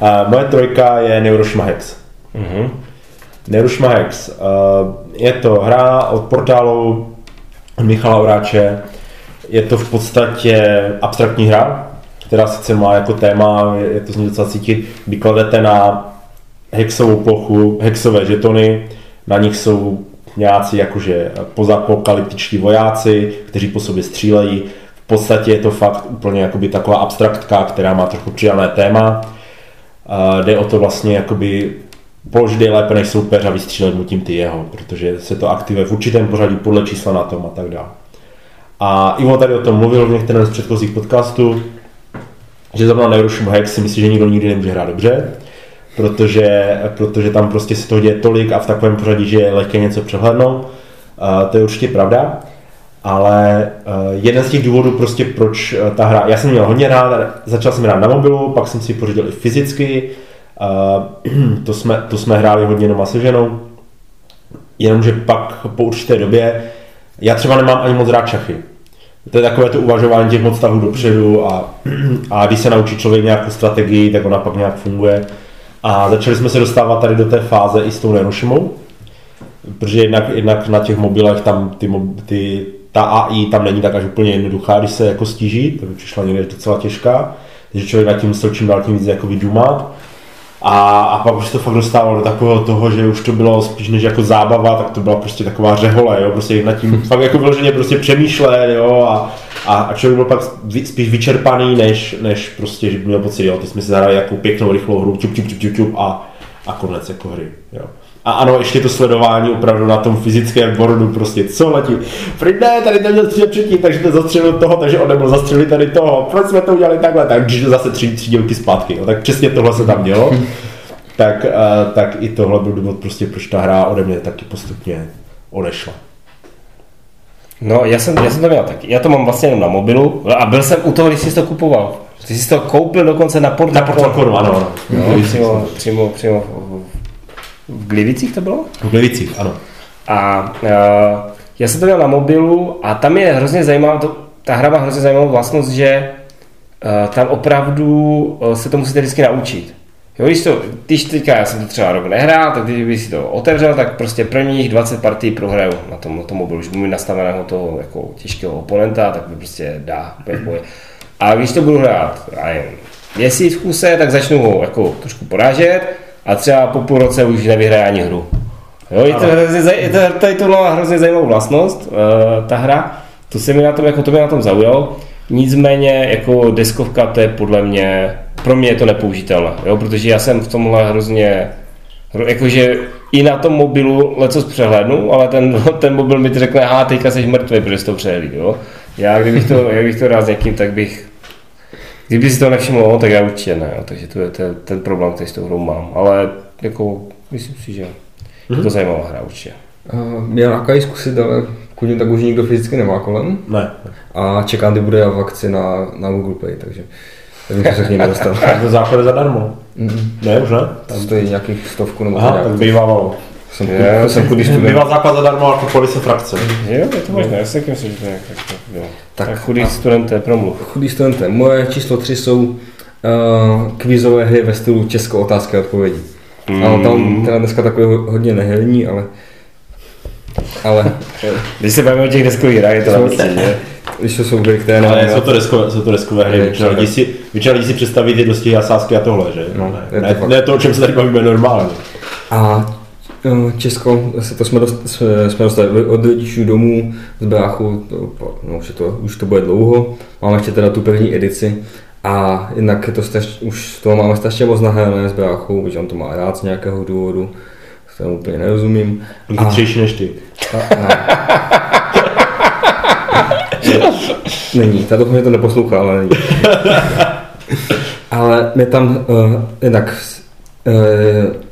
A moje trojka je Neuroshima Hex. Mm-hmm. Neuroshima Hex. Uh, je to hra od portálu Michala Oráče. Je to v podstatě abstraktní hra, která sice má jako téma, je to z ní docela cítit, kdy kladete na hexovou plochu hexové žetony, na nich jsou nějací jakože pozapokalyptičtí vojáci, kteří po sobě střílejí. V podstatě je to fakt úplně jakoby taková abstraktka, která má trochu přidané téma. Uh, jde o to vlastně jakoby položit je lépe než soupeř a vystřílet mu tím ty jeho, protože se to aktivuje v určitém pořadí podle čísla na tom a tak dále. A Ivo tady o tom mluvil v některém z předchozích podcastů, že zrovna Neuroshim Hack si myslí, že nikdo nikdy nemůže hrát dobře, protože, protože tam prostě se toho děje tolik a v takovém pořadí, že je lehké něco přehlednout. To je určitě pravda, ale uh, jeden z těch důvodů prostě proč uh, ta hra, já jsem měl hodně rád, začal jsem hrát na mobilu, pak jsem si ji pořídil i fyzicky, uh, to, jsme, to jsme hráli hodně doma se ženou, jenomže pak po určité době, já třeba nemám ani moc rád šachy, to je takové to uvažování těch moc tahů dopředu a, a když se naučí člověk nějakou strategii, tak ona pak nějak funguje. A začali jsme se dostávat tady do té fáze i s tou Nenoshimou, protože jednak, jednak na těch mobilech tam ty, ty, ta AI tam není tak až úplně jednoduchá, když se jako stíží, to by přišla někde docela těžká, takže člověk nad tím musel dál tím víc jako vydumat. A, a pak už to fakt dostávalo do takového toho, že už to bylo spíš než jako zábava, tak to byla prostě taková řehole, jo, prostě nad tím fakt jako vyloženě prostě přemýšlet, jo, a, a, a člověk byl pak spíš vyčerpaný, než, než prostě, že měl pocit, jo, ty jsme si zahrali jako pěknou, rychlou hru, čup, čup, čup, čup, čup a, a konec jako hry, jo. A ano, ještě to sledování opravdu na tom fyzickém boardu, prostě co letí. Frid ne, tady to měl střílet předtím, takže to zastřelil toho, takže on nebyl zastřelit tady toho. Proč jsme to udělali takhle? Tak když to zase tři, tři dílky zpátky. Jo. Tak přesně tohle se tam dělo. tak, uh, tak i tohle byl důvod prostě, proč ta hra ode mě taky postupně odešla. No, já jsem, já jsem to měl taky. Já to mám vlastně jenom na mobilu a byl jsem u toho, když jsi to kupoval. Ty jsi to koupil dokonce na portu. Na portu, ano, ano. No, přímo, přímo, přímo v Glivicích to bylo? V Glivicích, ano. A uh, já jsem to měl na mobilu a tam je hrozně zajímavá, to, ta hra má hrozně zajímavou vlastnost, že uh, tam opravdu uh, se to musíte vždycky naučit. Jo, když, to, když teďka já jsem to třeba rok nehrál, tak když bych si to otevřel, tak prostě prvních 20 partí prohraju na tom, na tom mobilu. Už budu mít nastaveného toho jako těžkého oponenta, tak mi prostě dá boje. A když to budu hrát, já nevím, měsíc v kuse, tak začnu ho jako trošku porážet a třeba po půl roce už nevyhraje ani hru. Jo, je to, hrozně, je to, tady to má hrozně zajímavou vlastnost, uh, ta hra. To se mi na tom, jako to mě na tom zaujalo. Nicméně jako deskovka to je podle mě, pro mě je to nepoužitelné, jo, protože já jsem v tomhle hrozně, jakože i na tom mobilu leco přehlednu, ale ten, ten mobil mi řekne, a teďka jsi mrtvý, protože jsi to přehlíd, jo. Já kdybych to, kdybych to rád s někým, tak bych Kdyby si to nevšiml, tak já určitě ne, jo. takže to je ten, ten problém, který s tou hrou mám, ale jako myslím si, že je to mhm. zajímavá hra určitě. Uh, měl Akai zkusit, ale kudím tak už nikdo fyzicky nemá kolem. Ne. A čekám, kdy bude v akci na, na Google Play, takže nevím, co se k ní dostal. to základ zadarmo. Mm-hmm. Ne, už ne? Tam stojí nějakých stovku nebo Aha, tak bývalo. Jsem, je, jsem kudy student. Bývá základ zadarmo, jako polise frakce. Jo, je to možné, já si taky myslím, že to je tak, tak, tak, tak chudý studenté, promluv. Chudý studenté. Moje číslo tři jsou uh, kvízové hry ve stylu Česko otázky a odpovědi. Mm. Ale tam teda dneska takové hodně nehelní, ale... Ale... Když se bavíme o těch deskových hrách, je to na že? když to jsou hry, které Ale jsou to, deskové, jsou to deskové hry, většina lidí, si, většina lidí si představí ty dosti jasásky a tohle, že? No, ne, to ne, to, o čem se tady bavíme normálně. A eh, Česko, zase to jsme, dost, jsme jsme dostali od rodičů domů z bráchu, to, no, už, to, už to bude dlouho, máme ještě teda tu první edici a jinak je to straš, už toho máme strašně moc nahrané z bráchu, protože on to má rád z nějakého důvodu, tomu úplně nerozumím. Chytřejší než ty. a, a, není, ta doufám, že to neposlouchá, ale není. ale my tam uh, jinak uh,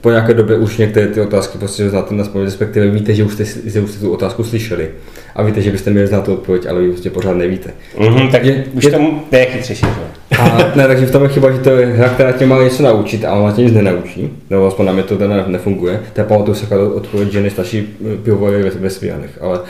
po nějaké době už některé ty otázky prostě znáte na spolu, respektive víte, že už, jste, že už jste tu otázku slyšeli a víte, že byste měli znát tu odpověď, ale vy prostě pořád nevíte. Mhm, tak Je- už je- tomu je chytřejší. že? A ne, takže v tom je chyba, že to je hra, která tě má něco naučit, ale ona tě nic nenaučí. Nebo aspoň na mě to teda nefunguje. To je pamatuju se odpověď ženy starší pivovary ve, ve Svijanech, ale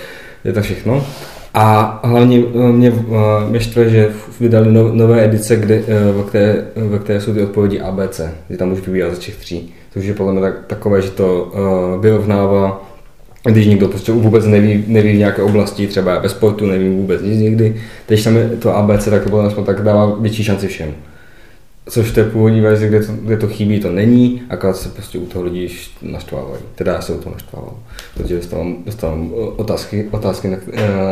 je to všechno. A hlavně eh, mě, eh, mě štve, že vydali no, nové edice, kde, eh, ve, které, ve které jsou ty odpovědi ABC, že tam už vybírat ze všech tří. Což je podle mě tak, takové, že to uh, vyrovnává když někdo prostě vůbec neví, neví v nějaké oblasti, třeba ve sportu nevím vůbec nic nikdy, když tam je to ABC, tak to potom tak dává větší šanci všem. Což v té původní verzi, kde to, kde to chybí, to není, akorát se prostě u toho lidi naštvávají. Teda já se u toho naštvával, protože dostávám, dostávám otázky, otázky na,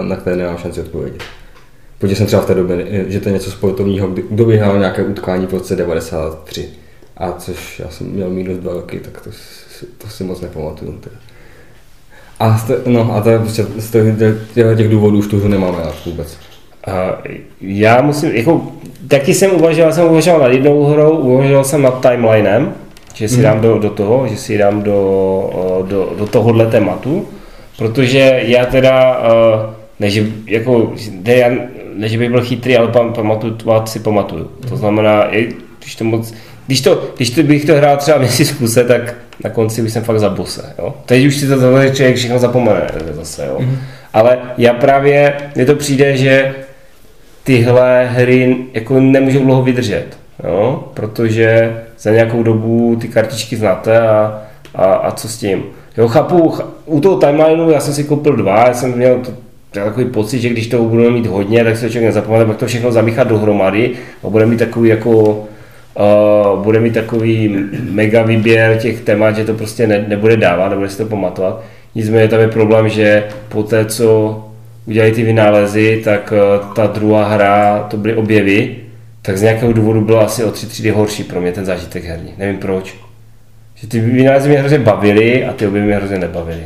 na které nemám šanci odpovědět. Protože jsem třeba v té době, že to je něco sportovního, kdo vyhrál nějaké utkání v roce 93. A což já jsem měl minus dva roky, tak to, to si moc nepamatuju. Teda. A, té- no, a to je prostě z těch, důvodů už tu hru nemáme vůbec. A já musím, jako, taky jsem uvažoval, jsem uvažoval nad jednou hrou, uvažoval jsem nad timelinem, že si dám do, do toho, že si dám do, o, do, do tohohle tématu, protože já teda, eh, než, jako, ne, já, než bych byl chytrý, ale pam, pamatovat si pamatuju. To znamená, je- když to moc, když, to, když to, bych to hrál třeba měsíc v kuse, tak na konci bych jsem fakt za bose. Jo? Teď už si to zase člověk všechno zapomene zase. Jo? Ale já právě, mně to přijde, že tyhle hry jako nemůžou dlouho vydržet, jo? protože za nějakou dobu ty kartičky znáte a, a, a co s tím. Jo, chápu, ch- u toho timelineu já jsem si koupil dva, já jsem měl to, takový pocit, že když to budeme mít hodně, tak se člověk nezapomene, pak to všechno zamíchat dohromady a bude mít takový jako uh, bude mít takový mega výběr těch témat, že to prostě ne, nebude dávat, nebude si to pamatovat. Nicméně tam je problém, že po té, co udělali ty vynálezy, tak eh, ta druhá hra, to byly objevy, tak z nějakého důvodu byla asi o tři třídy horší pro mě ten zážitek herní. Nevím proč. Že ty vynálezy mě hrozně bavily a ty objevy mě hrozně nebavily.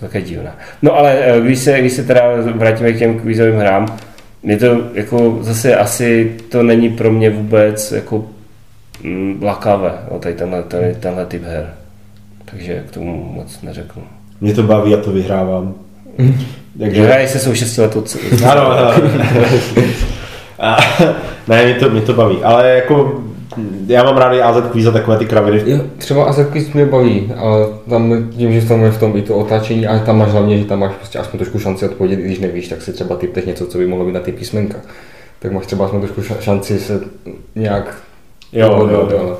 Také divná. No ale eh, když se, když se teda vrátíme k těm kvízovým hrám, je to jako zase asi to není pro mě vůbec jako mm, lakavé, jo, tady tenhle, tenhle, tenhle typ her. Takže k tomu moc neřeknu. Mě to baví a to vyhrávám. Takže hraje se jsou 6 let od Ano, ano. A, ne, mě to, mě to baví, ale jako já mám rád i AZ Quiz a takové ty kraviny. Jo, třeba Azerquiz mě baví, ale tam tím, že tam je v tom i to otáčení a tam máš hlavně, že tam máš prostě aspoň trošku šanci odpovědět, i když nevíš, tak si třeba typneš něco, co by mohlo být na ty písmenka. Tak máš třeba aspoň trošku ša- šanci se nějak Jo, jo, ale- jo.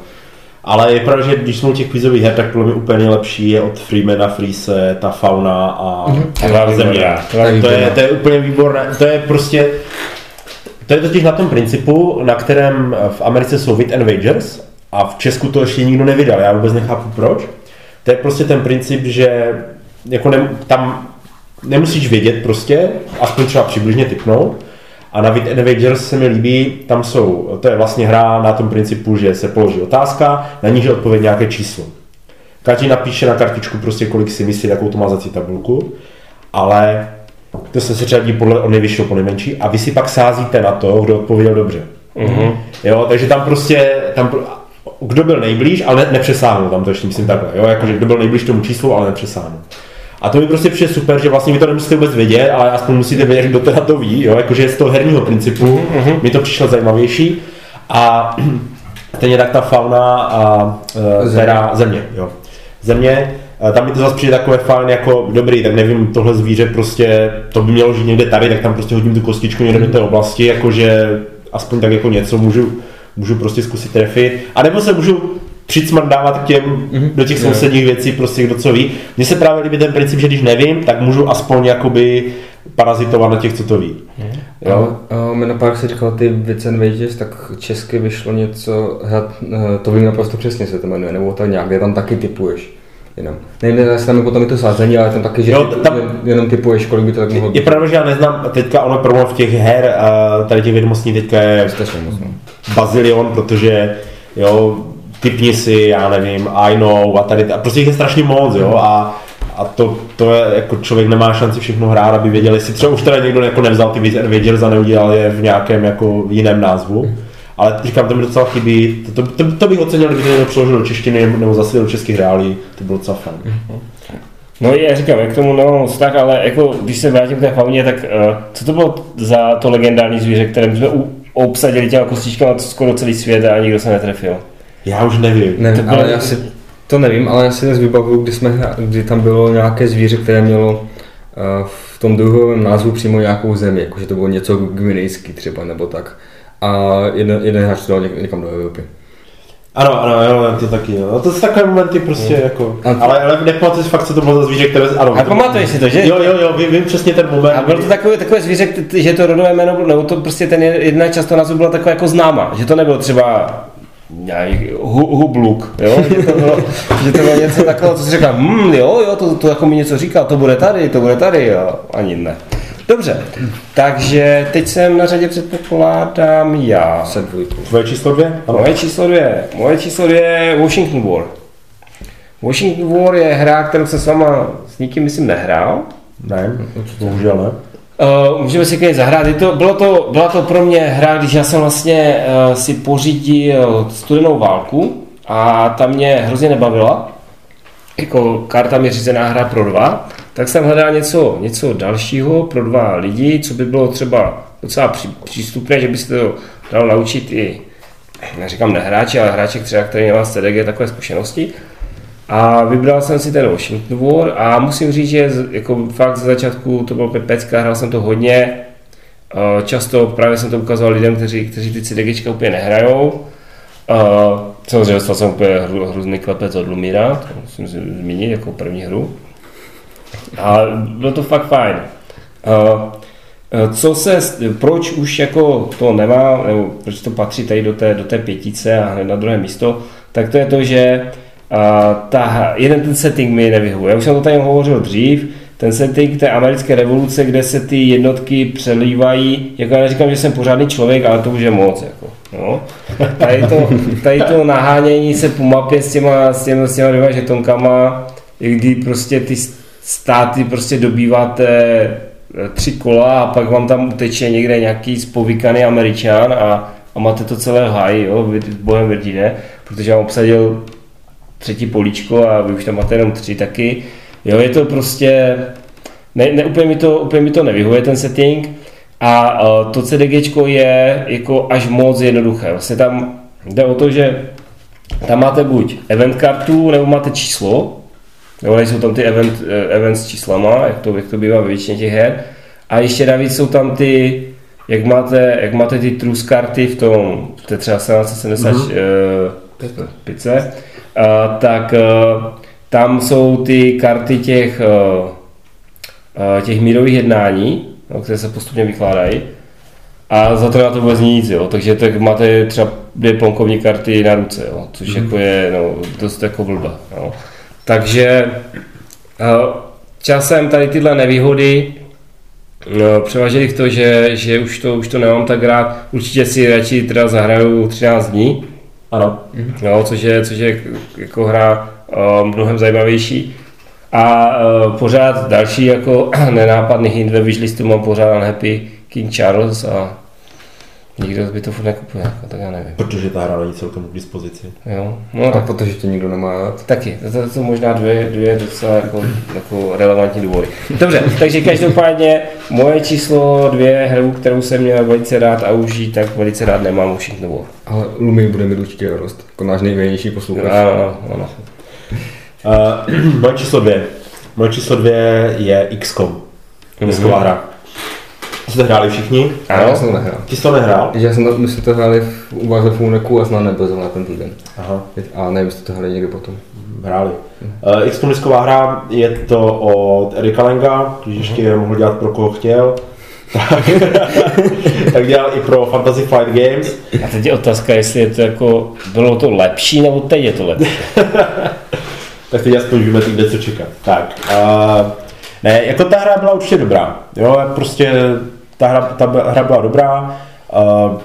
Ale je pravda, že když jsme u těch quizových her, tak podle mě úplně nejlepší je od Freemana, Freeze, ta fauna a, Mhm. A země. To je, to je úplně výborné. To je prostě to je totiž na tom principu, na kterém v Americe jsou Wit and Wagers a v Česku to ještě nikdo nevydal. Já vůbec nechápu proč. To je prostě ten princip, že jako ne, tam nemusíš vědět prostě, aspoň třeba přibližně typnout. A na Wit and Wagers se mi líbí, tam jsou, to je vlastně hra na tom principu, že se položí otázka, na níž odpověď nějaké číslo. Každý napíše na kartičku prostě, kolik si myslí, jakou to má zací tabulku, ale to se řadí podle od nejvyššího po nejmenší a vy si pak sázíte na to, kdo odpověděl dobře. Mhm. Jo, takže tam prostě, tam, kdo byl nejblíž, ale ne, nepřesáhnul, tam to ještě myslím takhle, jo, jakože kdo byl nejblíž tomu číslu, ale nepřesáhnul. A to mi prostě přijde super, že vlastně vy to nemusíte vůbec vědět, ale aspoň musíte vědět, kdo teda to ví, jo, jakože z toho herního principu mi to přišlo zajímavější. A stejně tak ta fauna a uh, Země. teda země, jo. Země, eh, tam mi to zase přijde takové fajn, jako dobrý, tak nevím, tohle zvíře prostě, to by mělo žít někde tady, tak tam prostě hodím tu kostičku někde do té oblasti, jakože aspoň tak jako něco můžu, můžu prostě zkusit trefit. A nebo se můžu přicmrdávat k těm, do těch sousedních věcí, prostě kdo co ví. Mně se právě líbí ten princip, že když nevím, tak můžu aspoň jakoby parazitovat na těch, co to ví. Jo. A, a napadá, jak jsi říkal ty Wits and Wages, tak česky vyšlo něco, hrad, to vím naprosto přesně se to jmenuje, nebo tak nějak, kde tam taky typuješ. Jenom. Nevím, jestli tam je potom je to sázení, ale tam taky, že Jo, tam- jenom typuješ, kolik by to tak mohlo Je pravda, že já neznám, teďka ono problém v těch her, a tady těch vědomostí teďka je Strašně moc, no. bazilion, protože jo, typni si, já nevím, I know a tady, a prostě jich je strašně moc, jo, a, a to, to je, jako člověk nemá šanci všechno hrát, aby věděl, jestli třeba už teda někdo jako nevzal ty věděl a neudělal je v nějakém jako jiném názvu. Ale říkám, to mi docela chybí, to, to, to, to bych ocenil, kdyby to někdo přeložil do češtiny nebo zase do českých reálí, to bylo docela fajn. No já říkám, jak tomu nemám moc tak, ale jako, když se vrátím k té fauně, tak uh, co to bylo za to legendární zvíře, které jsme u, obsadili těma kostičkama skoro celý svět a nikdo se netrefil? Já už nevím. Nevím, To bylo- ale já si to nevím, ale já si dnes vybavuju, kdy, jsme, kdy tam bylo nějaké zvíře, které mělo eh, v tom druhovém názvu přímo nějakou zemi, jakože to bylo něco gvinejský třeba nebo tak. A jeden, jeden hráč to dal něk- někam do Evropy. Ano, ano, jo, to taky, jo. No to jsou takové momenty prostě jako, A- ale, ale nepamatuji si fakt, co to bylo za zvíře, které, ano. A to- pamatuješ si to, že? Jo, jo, jo, vím, vím přesně ten moment. A bylo to takové, takové zvíře, že to rodové jméno bylo, nebo to prostě ten jedna část toho názvu byla taková jako známá, že to nebylo třeba nějaký hu, hubluk, jo? Že, to bylo, že to bylo něco takového, co si říkal, hm, jo, jo, to, to jako mi něco říká, to bude tady, to bude tady, jo, ani ne. Dobře, takže teď jsem na řadě předpokládám já. Se dvojkou. Tvoje číslo dvě? Ano. Moje číslo dvě. Moje číslo dvě je Washington War. Washington War je hra, kterou jsem s váma s nikým, myslím, nehrál. Ne, bohužel ne. Uh, můžeme si klidně zahrát. Je to, bylo to, byla to pro mě hra, když já jsem vlastně uh, si pořídil studenou válku a ta mě hrozně nebavila. Jako karta mi řízená hra pro dva, tak jsem hledal něco, něco dalšího pro dva lidi, co by bylo třeba docela při, přístupné, že by se to dalo naučit i, neříkám nehráči, ale hráči, třeba, který nemá CDG takové zkušenosti. A vybral jsem si ten Washington War a musím říct, že jako fakt ze začátku to bylo pepecka, hrál jsem to hodně. Eh, Často právě jsem to ukazoval lidem, kteří, kteří ty CDGčka úplně nehrajou. Uh, samozřejmě dostal jsem úplně hru, hrozný klepec od Lumíra, to musím zmínit jako první hru. A bylo to fakt fajn. Eh, co se, proč už jako to nemá, nebo proč to patří tady do té, do té pětice a hned na druhé místo, tak to je to, že ta, jeden ten setting mi nevyhovuje. Já už jsem to tady hovořil dřív, ten setting té americké revoluce, kde se ty jednotky přelívají, jako já neříkám, že jsem pořádný člověk, ale to už je moc. Jako, no. tady, to, tady to nahánění se po mapě s těma, s těma, s těma dvěma žetonkama, kdy prostě ty státy prostě dobýváte eh, tři kola a pak vám tam uteče někde nějaký spovykaný američan a, a máte to celé v háji, jo, bohem Virginie, protože vám obsadil třetí políčko a vy už tam máte jenom tři taky. Jo, je to prostě, ne, ne úplně, mi to, úplně mi to nevyhovuje ten setting a uh, to CDG je jako až moc jednoduché. Vlastně tam jde o to, že tam máte buď event kartu, nebo máte číslo, nebo nejsou tam ty event, eh, event s číslama, jak to, jak to bývá ve většině těch her. A ještě navíc jsou tam ty, jak máte, jak máte ty trus karty v tom, v té třeba 1770 mm-hmm. uh, pice, tak uh, tam jsou ty karty těch, uh, těch mírových jednání, no, které se postupně vykládají. A za to na to vůbec nic, jo. Takže tak máte třeba dvě plonkovní karty na ruce, jo. což mm. jako je no, dost jako blba. Jo. Takže časem tady tyhle nevýhody no, převážely v to, že, že už, to, už to nemám tak rád. Určitě si radši teda zahraju 13 dní, Ano. no, což, je, což je jako hra uh, mnohem zajímavější. A uh, pořád další jako nenápadný hint ve wishlistu mám pořád Unhappy King Charles a nikdo by to furt nekupuje, jako, tak já nevím. Protože ta hra není celkem k dispozici. Jo? No, A tak protože tě nikdo nemá rád. Taky, to, to jsou možná dvě, dvě docela jako, jako relevantní důvody. Dobře, takže každopádně moje číslo dvě, hru, kterou jsem měl velice rád a užít, tak velice rád nemám už War. Ale Lumi bude mít určitě radost, jako náš nejvěrnější posluchač. Ano, ano, ano. Uh, moje číslo dvě. Moje číslo dvě je XCOM. Desková Mhm. hra. Jste hráli všichni? Já Ano, jsem to nehrál. Ty jsi to nehrál? Já jsem to, my jsme to hráli v, u vás ve Funeku a snad nebyl zrovna ten týden. Aha. A nevím, jestli to hráli někdy potom. hráli. Uh, XCOM disková hra je to od Erika Lenga, když ještě mohl dělat pro koho chtěl. Tak, tak dělal i pro Fantasy Flight Games. A teď je otázka, jestli je to jako, bylo to lepší, nebo teď je to lepší. tak teď aspoň víme, kde co čekat. Tak, uh, ne, jako ta hra byla určitě dobrá. Jo, prostě ta hra, ta hra byla dobrá. Uh,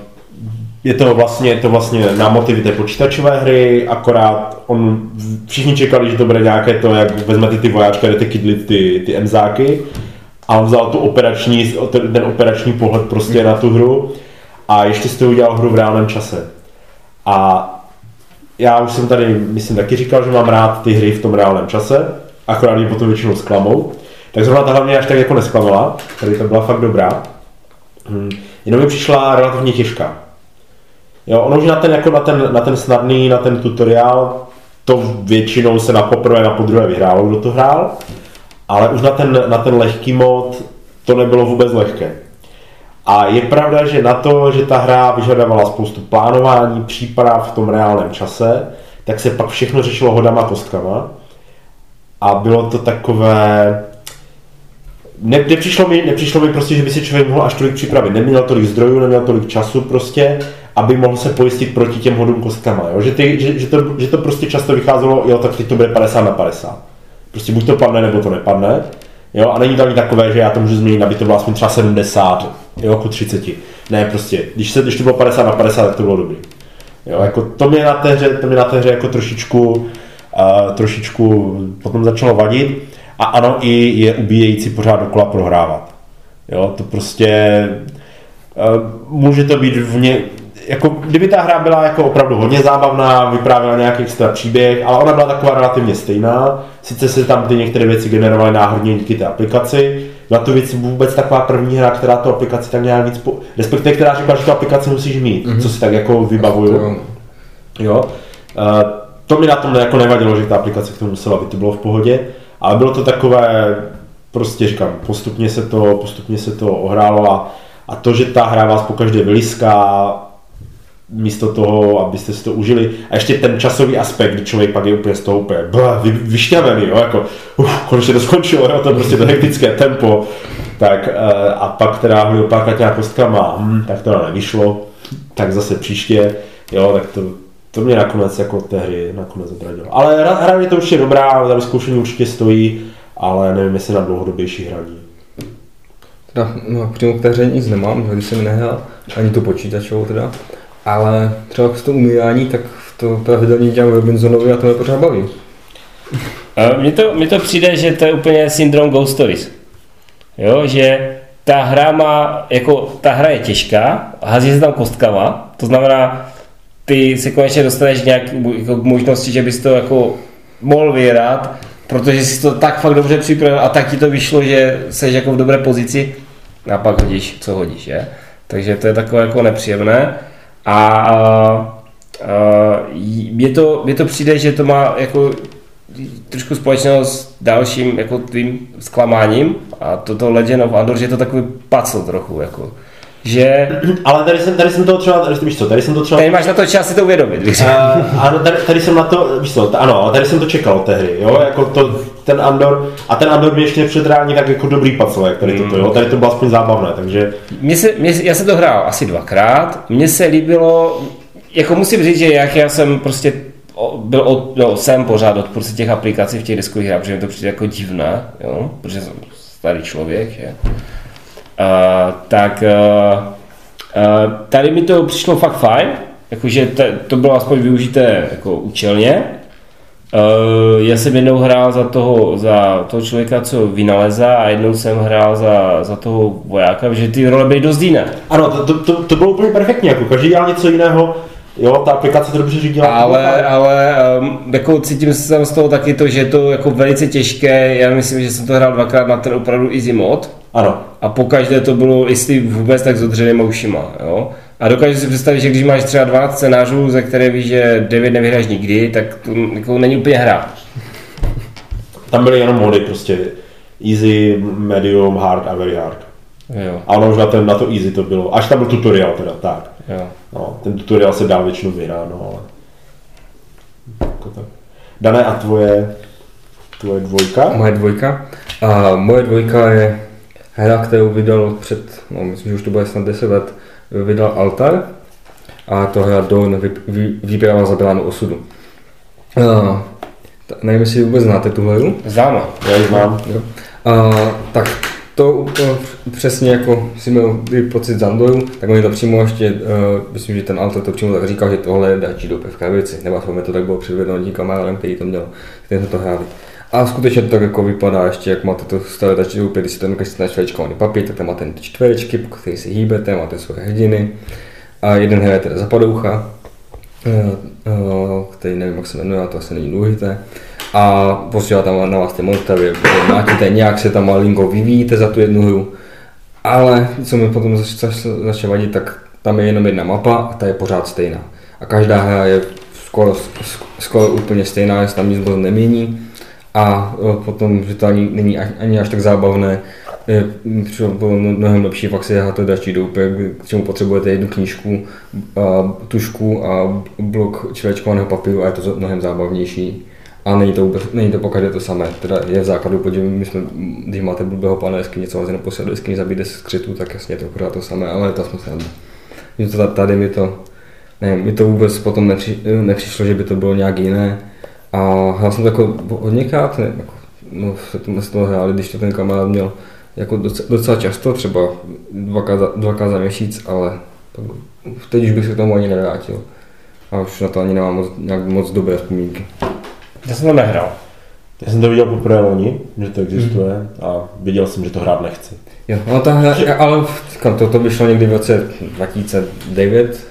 je to vlastně, je to vlastně na motivy té počítačové hry, akorát on, všichni čekali, že to bude nějaké to, jak vezmete ty vojáčky, jdete kydlit ty, ty emzáky. A on vzal tu operační, ten operační pohled prostě na tu hru a ještě toho udělal hru v reálném čase. A já už jsem tady, myslím, taky říkal, že mám rád ty hry v tom reálném čase, akorát ji potom většinou zklamou. Tak zrovna ta mě až tak jako nesklamala, tady to byla fakt dobrá. Hmm. Jenom mi přišla relativně těžká. Jo, ono už na ten, jako na ten, na ten snadný, na ten tutoriál, to většinou se na poprvé, na podruhé vyhrálo, kdo to hrál, ale už na ten, na ten lehký mod to nebylo vůbec lehké. A je pravda, že na to, že ta hra vyžadovala spoustu plánování, příprav v tom reálném čase, tak se pak všechno řešilo hodama kostkama. A bylo to takové... Ne, nepřišlo, mi, nepřišlo mi prostě, že by si člověk mohl až tolik připravit. Neměl tolik zdrojů, neměl tolik času prostě, aby mohl se pojistit proti těm hodům kostkama. Jo? Že, ty, že, že, to, že to prostě často vycházelo, jo, tak teď to bude 50 na 50. Prostě buď to padne, nebo to nepadne. Jo, a není to ani takové, že já to můžu změnit, aby to bylo aspoň třeba 70, jo, ku 30. Ne, prostě, když, se, když to bylo 50 na 50, tak to bylo dobrý. Jo, jako to mě na té hře, to mě na té hře jako trošičku, uh, trošičku potom začalo vadit. A ano, i je ubíjející pořád dokola prohrávat. Jo, to prostě uh, může to být v ně, jako, kdyby ta hra byla jako opravdu hodně zábavná, vyprávěla nějaký extra příběh, ale ona byla taková relativně stejná. Sice se tam ty některé věci generovaly náhodně díky té aplikaci, byla to věc vůbec taková první hra, která tu aplikaci tak nějak víc, po... respektive která říkala, že tu aplikaci musíš mít, mm-hmm. co si tak jako vybavuju. Jo. Uh, to mi na tom jako nevadilo, že ta aplikace k tomu musela být, to bylo v pohodě, ale bylo to takové, prostě říkám, postupně se to, postupně se to ohrálo a, a to, že ta hra vás po každé vyliská, místo toho, abyste si to užili. A ještě ten časový aspekt, kdy člověk pak je úplně z toho úplně vy, vyšťavený, jo, jako uf, konečně to skončilo, jo, to prostě to hektické tempo. Tak eh, a pak teda ho opákat nějak kostkama, hm, tak to nevyšlo, tak zase příště, jo, tak to, to mě nakonec jako té hry nakonec odradilo. Ale hra, je to určitě dobrá, za vyzkoušení určitě stojí, ale nevím, jestli na dlouhodobější hraní. Teda, no, přímo k té hře nic nemám, když jsem nehrál, ani tu počítačovou teda. Ale třeba k tomu umývání, tak to pravidelně dělám Robinsonovi a to mě pořád baví. Mně to, mně to přijde, že to je úplně syndrom Ghost Stories. Jo, že ta hra má, jako ta hra je těžká, hází se tam kostkama, to znamená, ty se konečně dostaneš nějak jako k možnosti, že bys to jako mohl vyhrát, protože jsi to tak fakt dobře připravil a tak ti to vyšlo, že jsi jako v dobré pozici a pak hodíš, co hodíš, je? Takže to je takové jako nepříjemné. A, a, je to, je to přijde, že to má jako trošku společného s dalším jako tvým zklamáním a toto Legend of Andor, že je to takový pacl trochu, jako že... Ale tady jsem, tady jsem to třeba, tady, víš co, tady jsem to třeba... Tady máš na to čas si to uvědomit, víš? Uh, ano, tady, tady, jsem na to, víš co, ano, tady jsem to čekal od té hry, jo, jako to, ten Andor, a ten Andor mě ještě před reálně tak jako dobrý pacel, jak tady mm. to, jo, tady to bylo aspoň zábavné, takže... Mně se, mě, já jsem to hrál asi dvakrát, mně se líbilo, jako musím říct, že jak já jsem prostě byl od, no, jsem pořád od prostě těch aplikací v těch diskových hrách, protože mi to přijde jako divné, jo, protože jsem starý člověk, je. Uh, tak uh, uh, tady mi to přišlo fakt fajn, jakože to bylo aspoň využité jako účelně. Uh, já jsem jednou hrál za toho, za toho člověka, co vynalezá a jednou jsem hrál za, za toho vojáka, že ty role byly dost jiné. Ano, to, to, to, bylo úplně perfektní, jako každý dělal něco jiného, Jo, ta aplikace to dobře řídila. Ale, ale um, jako cítím jsem z toho taky to, že je to jako velice těžké. Já myslím, že jsem to hrál dvakrát na ten opravdu easy mod. Ano. A pokaždé to bylo jestli vůbec tak zodřenýma ušima. Jo? A dokážu si představit, že když máš třeba 12 scénářů, ze které víš, že 9 nevyhráš nikdy, tak to jako není úplně hra. Tam byly jenom mody prostě. Easy, medium, hard a very hard. Jo. A ono už na, ten, na to easy to bylo. Až tam byl tutorial teda, tak. Jo. No, ten tutorial se dá většinou vyhrát, no ale... Jako tak. Dané, a tvoje, tvoje dvojka? Moje dvojka. A moje dvojka je hra, kterou vydal před, no myslím, že už to bude snad 10 let, vydal Altar. A to hra Dawn, vy, vy, výprava za bránu osudu. A, ta- nevím, jestli vůbec znáte tu hru. Známe. Já ji mám. Jo. A, tak to, to přesně jako si měl pocit z Andoru, tak oni to přímo ještě, uh, myslím, že ten autor to přímo tak říkal, že tohle je dačí doupě v krabici, nebo aspoň to tak bylo předvedeno tím kamarádem, který to měl, který to hráli. A skutečně to tak jako vypadá ještě, jak máte staré dačí doupě, když si nakreslíte na čtverečkovaný papír, tak tam máte ty čtverečky, po kterých si hýbete, máte svoje hrdiny. A jeden hraje teda zapadoucha, eh, eh, který nevím, jak se jmenuje, a to asi není důležité. A posílá tam na vás ty monstry, máte nějak se tam malinko vyvíjíte za tu jednu hru. Ale co mi potom zač- zač- začne vadit, tak tam je jenom jedna mapa a ta je pořád stejná. A každá hra je skoro, skoro úplně stejná, se tam nic moc nemění. A e, potom, že to ani není ani- až tak zábavné, je, bylo mno- mnohem lepší fakt si to další doupě, k čemu potřebujete jednu knížku, a tušku a blok čvečkovaného papíru a je to mnohem zábavnější. A není to, vůbec, není to pokaždé to samé. Teda je v základu, protože my jsme, když máte blbého pana jeskyně, co vás jenom posílat do jeskyně, zabíjde se skřitu, tak jasně je to pořád to samé, ale Že to ta- tady mi to, nevím, mi to vůbec potom nepři, nepřišlo, že by to bylo nějak jiné. A hrál jsem to jako hodněkrát, ne, jako, no, se to, jsme z toho hráli, když to ten kamarád měl jako docela, docela často, třeba dvakrát za, dvakrát za měsíc, ale teď už bych se k tomu ani nevrátil. A už na to ani nemám moc, nějak moc dobré vzpomínky. Já jsem to nehrál. Já jsem to viděl poprvé loni, že to existuje a viděl jsem, že to hrát nechci. Jo, no ta hra, ale říkám, to, to vyšlo někdy v roce 2009,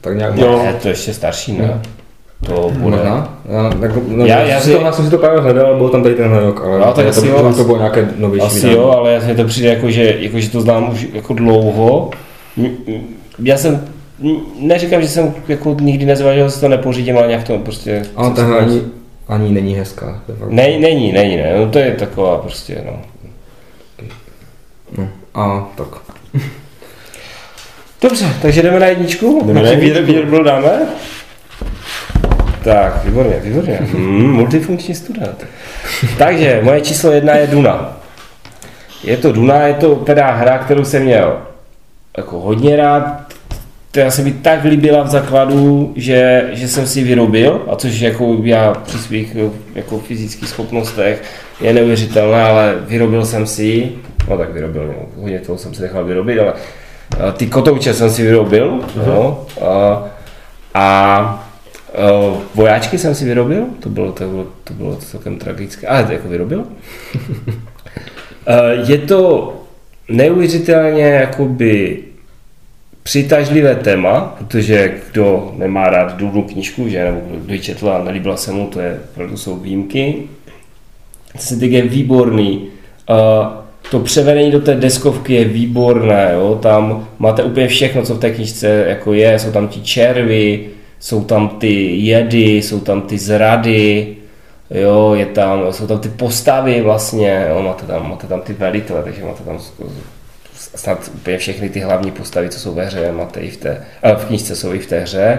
tak nějak Jo. Je to ještě starší, ne? To bude. Možná. Já, jako, no, Já- já, si- to, já jsem si to právě hledal, byl tam tady ten rok, ale No, tak to, asi jo, to, asi- to bylo nějaké novější Asi vydání. jo, ale já mi to přijde jako, že, jako, že to znám už jako dlouho. Já jsem, neříkám, že jsem jako nikdy nezvažoval, že to nepořídím, ale nějak to prostě... Ale jsem ta hra ani, ani není hezká. Ne, není, není, ne, no to je taková prostě, no. No, a tak. Dobře, takže jdeme na jedničku? Jdeme na Jaký jedničku. výr, výr dáme? Tak, výborně, výborně. Mm, multifunkční student. Takže moje číslo jedna je Duna. Je to Duna, je to teda hra, kterou jsem měl jako hodně rád. Která se mi tak líbila v základu, že, že jsem si vyrobil, a což jako já při svých jako fyzických schopnostech je neuvěřitelné, ale vyrobil jsem si no tak vyrobil, no, hodně toho jsem si nechal vyrobit, ale a ty kotouče jsem si vyrobil, no, a, a a vojáčky jsem si vyrobil, to bylo, to bylo, to bylo celkem tragické, ale jako vyrobil. Eh, Je to neuvěřitelně jakoby přitažlivé téma, protože kdo nemá rád důvnu knížku, že, nebo kdo, ji četl a nelíbila se mu, to je, opravdu jsou výjimky. Cintiq je výborný. Uh, to převedení do té deskovky je výborné, jo? tam máte úplně všechno, co v té knižce jako je, jsou tam ti červy, jsou tam ty jedy, jsou tam ty zrady, jo, je tam, jsou tam ty postavy vlastně, jo? Máte, tam, máte tam ty velitele, takže máte tam snad úplně všechny ty hlavní postavy, co jsou ve hře, máte i v té, eh, v knižce jsou i v té hře.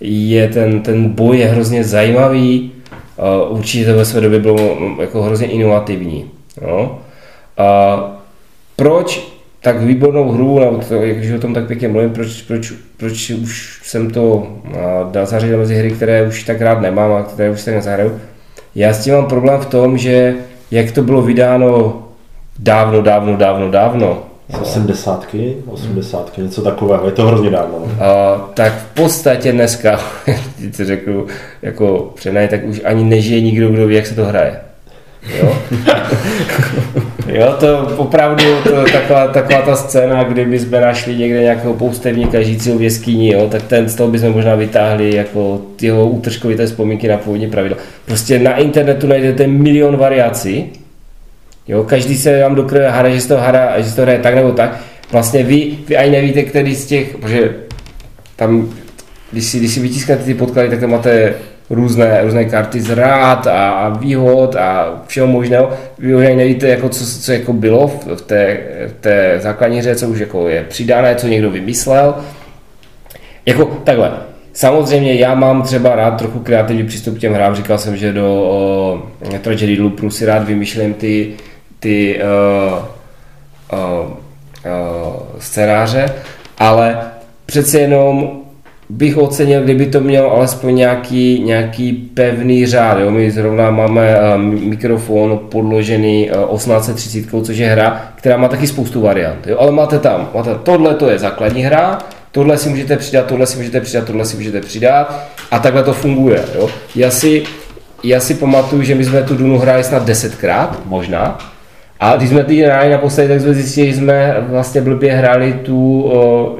Je ten, ten boj je hrozně zajímavý, eh, určitě to ve své době bylo jako hrozně inovativní. Jo? A proč tak výbornou hru, nebo to, jak už o tom tak pěkně mluvím, proč, proč, proč už jsem to a, dal zařadit mezi hry, které už tak rád nemám a které už tak nezahraju. Já s tím mám problém v tom, že jak to bylo vydáno dávno, dávno, dávno, dávno, Z 80, 80, něco takového, je to hrozně dávno. no. a, tak v podstatě dneska, to řeknu jako přenaj, tak už ani nežije nikdo, kdo ví, jak se to hraje. Jo? Jo, to opravdu to, taková, taková ta scéna, kdyby jsme našli někde nějakého poustevníka žijícího v jeskyni, jo, tak ten z toho bychom možná vytáhli jako jeho útržkovité vzpomínky na původní pravidla. Prostě na internetu najdete milion variací, jo, každý se vám dokryje hra, že to hra, že to hraje tak nebo tak. Vlastně vy, vy ani nevíte, který z těch, protože tam, když si, když si vytisknete ty podklady, tak tam máte různé, různé karty z rád a, výhod a všeho možného. Vy už ani nevíte, jako co, co jako bylo v, té, v té základní hře, co už jako je přidané, co někdo vymyslel. Jako takhle, samozřejmě já mám třeba rád trochu kreativní přístup k těm hrám. Říkal jsem, že do o, Tragedy Loopu si rád vymýšlím ty, ty uh, uh, uh, scénáře, ale přece jenom bych ocenil, kdyby to měl alespoň nějaký, nějaký pevný řád. Jo? My zrovna máme uh, mikrofon podložený uh, 1830, což je hra, která má taky spoustu variant. Jo? Ale máte tam, máte, tohle to je základní hra, tohle si můžete přidat, tohle si můžete přidat, tohle si můžete přidat a takhle to funguje. Jo? Já, si, já si pamatuju, že my jsme tu Dunu hráli snad desetkrát, možná, a když jsme ty hráli naposledy, tak jsme zjistili, že jsme vlastně blbě hráli tu o,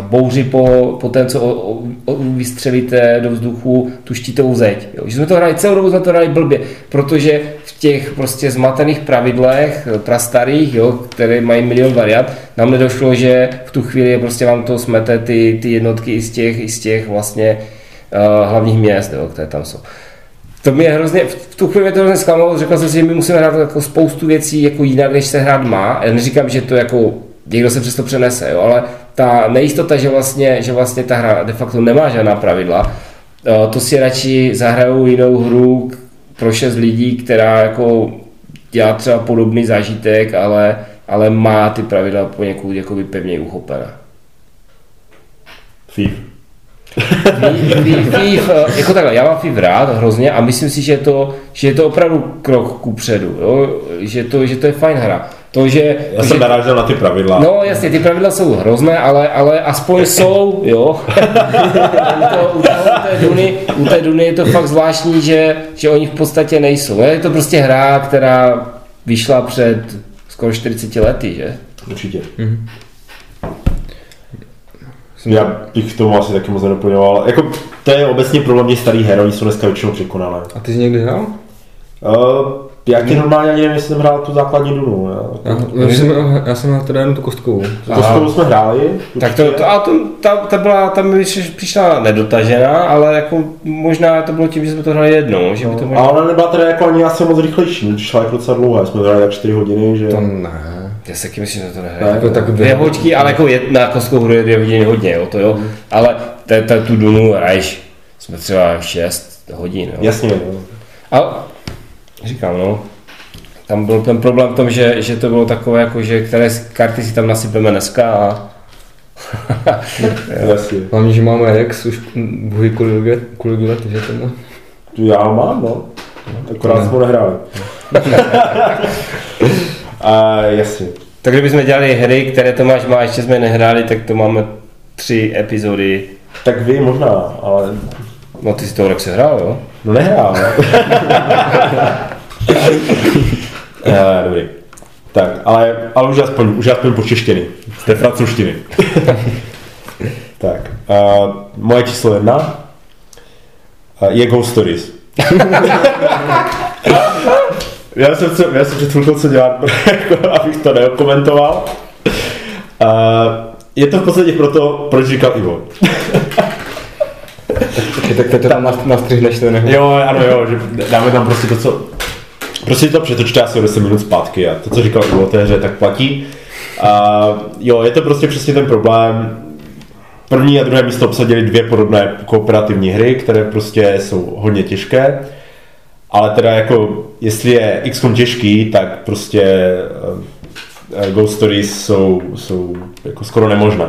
bouři po, po tom, co o, o, vystřelíte do vzduchu tu štítovou zeď. Jo. Že jsme to hráli celou dobu, jsme to hráli blbě, protože v těch prostě zmatených pravidlech, prastarých, jo, které mají milion variant, nám nedošlo, že v tu chvíli prostě vám to smete ty, ty jednotky i z těch, i z těch vlastně uh, hlavních měst, jo, které tam jsou to mě hrozně, v tu chvíli to hrozně zklamalo, řekl jsem si, že my musíme hrát jako spoustu věcí jako jinak, než se hrát má. Já neříkám, že to jako někdo se přesto přenese, jo, ale ta nejistota, že vlastně, že vlastně ta hra de facto nemá žádná pravidla, eh, to si radši zahrajou jinou hru pro šest lidí, která jako dělá třeba podobný zážitek, ale, ale má ty pravidla poněkud jakoby pevně uchopené. Thief. FIF, jako takhle, já mám FIF rád hrozně a myslím si, že je to, že je to opravdu krok ku předu, jo? Že, to, že to je fajn hra. To, že, Já jsem že, narážel na ty pravidla. No jasně, ty pravidla jsou hrozné, ale, ale aspoň jsou, jo. u, to, u, to, u, té Duny, u té Duny je to fakt zvláštní, že, že oni v podstatě nejsou. Je to prostě hra, která vyšla před skoro 40 lety, že? Určitě. Mm-hmm. Já bych k tomu asi taky moc nedoplňoval. Jako, to je obecně problém těch starých her, oni jsou dneska většinou překonané. A ty jsi někdy hrál? Uh, já ti normálně ani nevím, jestli jsem hrál tu základní Dunu. Já, já, já, jsem, já jsem hrál teda jenom tu kostkovou. Tu kostkovou jsme hráli. Tak to, to, a to, ta, ta, byla, ta mi přišla nedotažená, ale jako možná to bylo tím, že jsme to hráli jednou. Že by to možná... A ona nebyla teda jako ani asi moc rychlejší, přišla jako docela dlouhá, jsme hráli tak 4 hodiny, že... To ne. Já si taky myslím, že to nehraje. Jako tak dvě hoďky, ale jako jedna na kostkou hru je dvě hodiny hodně, jo, to jo. Mm. Ale te, te, tu Dunu hraješ, jsme třeba 6 hodin, jo. Jasně, jo. A říkám, no, tam byl ten problém v tom, že, že to bylo takové, jako, že které karty si tam nasypeme dneska a Jasně. Hlavně, že máme Rex už bohy kolik kolik let, že to má. Já mám, no. Akorát jsme nehráli. A jasně. Tak kdybychom dělali hry, které Tomáš má, ještě jsme nehráli, tak to máme tři epizody. Tak vy možná, ale... No ty si to Rexe hrál, jo? No nehrál. ne, dobrý. Tak, ale, ale už aspoň, už aspoň počeštěný. Z té francouzštiny. tak, uh, moje číslo jedna uh, je Ghost Stories. já jsem, co, já jsem před chvilkou co dělat, jako, abych to neokomentoval. Uh, je to v podstatě proto, proč říkal Ivo. tak teď to tam nastřihneš to neho. Jo, ano, jo, že dáme tam prostě to, co... Prostě to přetočte asi o 10 minut zpátky a to, co říkal Ivo té hře, tak platí. A jo, je to prostě přesně ten problém. První a druhé místo obsadili dvě podobné kooperativní hry, které prostě jsou hodně těžké. Ale teda jako, jestli je XCOM těžký, tak prostě uh, Ghost Stories jsou, jsou jako skoro nemožné.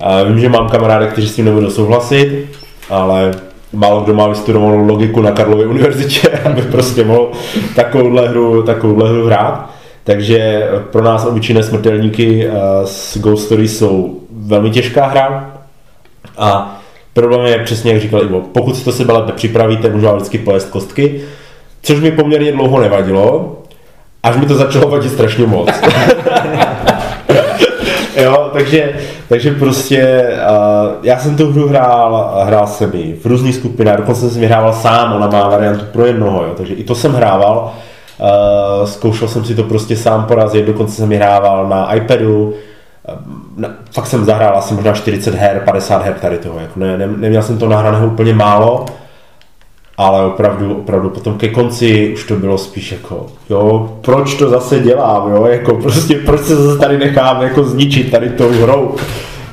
A vím, že mám kamarády, kteří s tím nebudou souhlasit, ale málo kdo má vystudovanou logiku na Karlově univerzitě, aby prostě mohl takovouhle hru, takovouhle hru hrát. Takže pro nás obyčejné smrtelníky s Ghost Stories jsou velmi těžká hra a problém je přesně, jak říkal Ivo, pokud si to sebe lépe připravíte, můžu vám vždycky pojést kostky, což mi poměrně dlouho nevadilo, až mi to začalo vadit strašně moc. jo, takže, takže prostě uh, já jsem tu hru hrál, hrál jsem ji v různých skupinách, dokonce jsem ji hrával sám, ona má variantu pro jednoho, jo, takže i to jsem hrával. Uh, zkoušel jsem si to prostě sám porazit, dokonce jsem ji hrával na iPadu, na, fakt jsem zahrál asi možná 40 her, 50 her tady toho, jako ne, ne, neměl jsem to nahraného úplně málo, ale opravdu, opravdu potom ke konci už to bylo spíš jako, jo, proč to zase dělám, jo, jako prostě proč se zase tady nechám jako zničit tady tou hrou.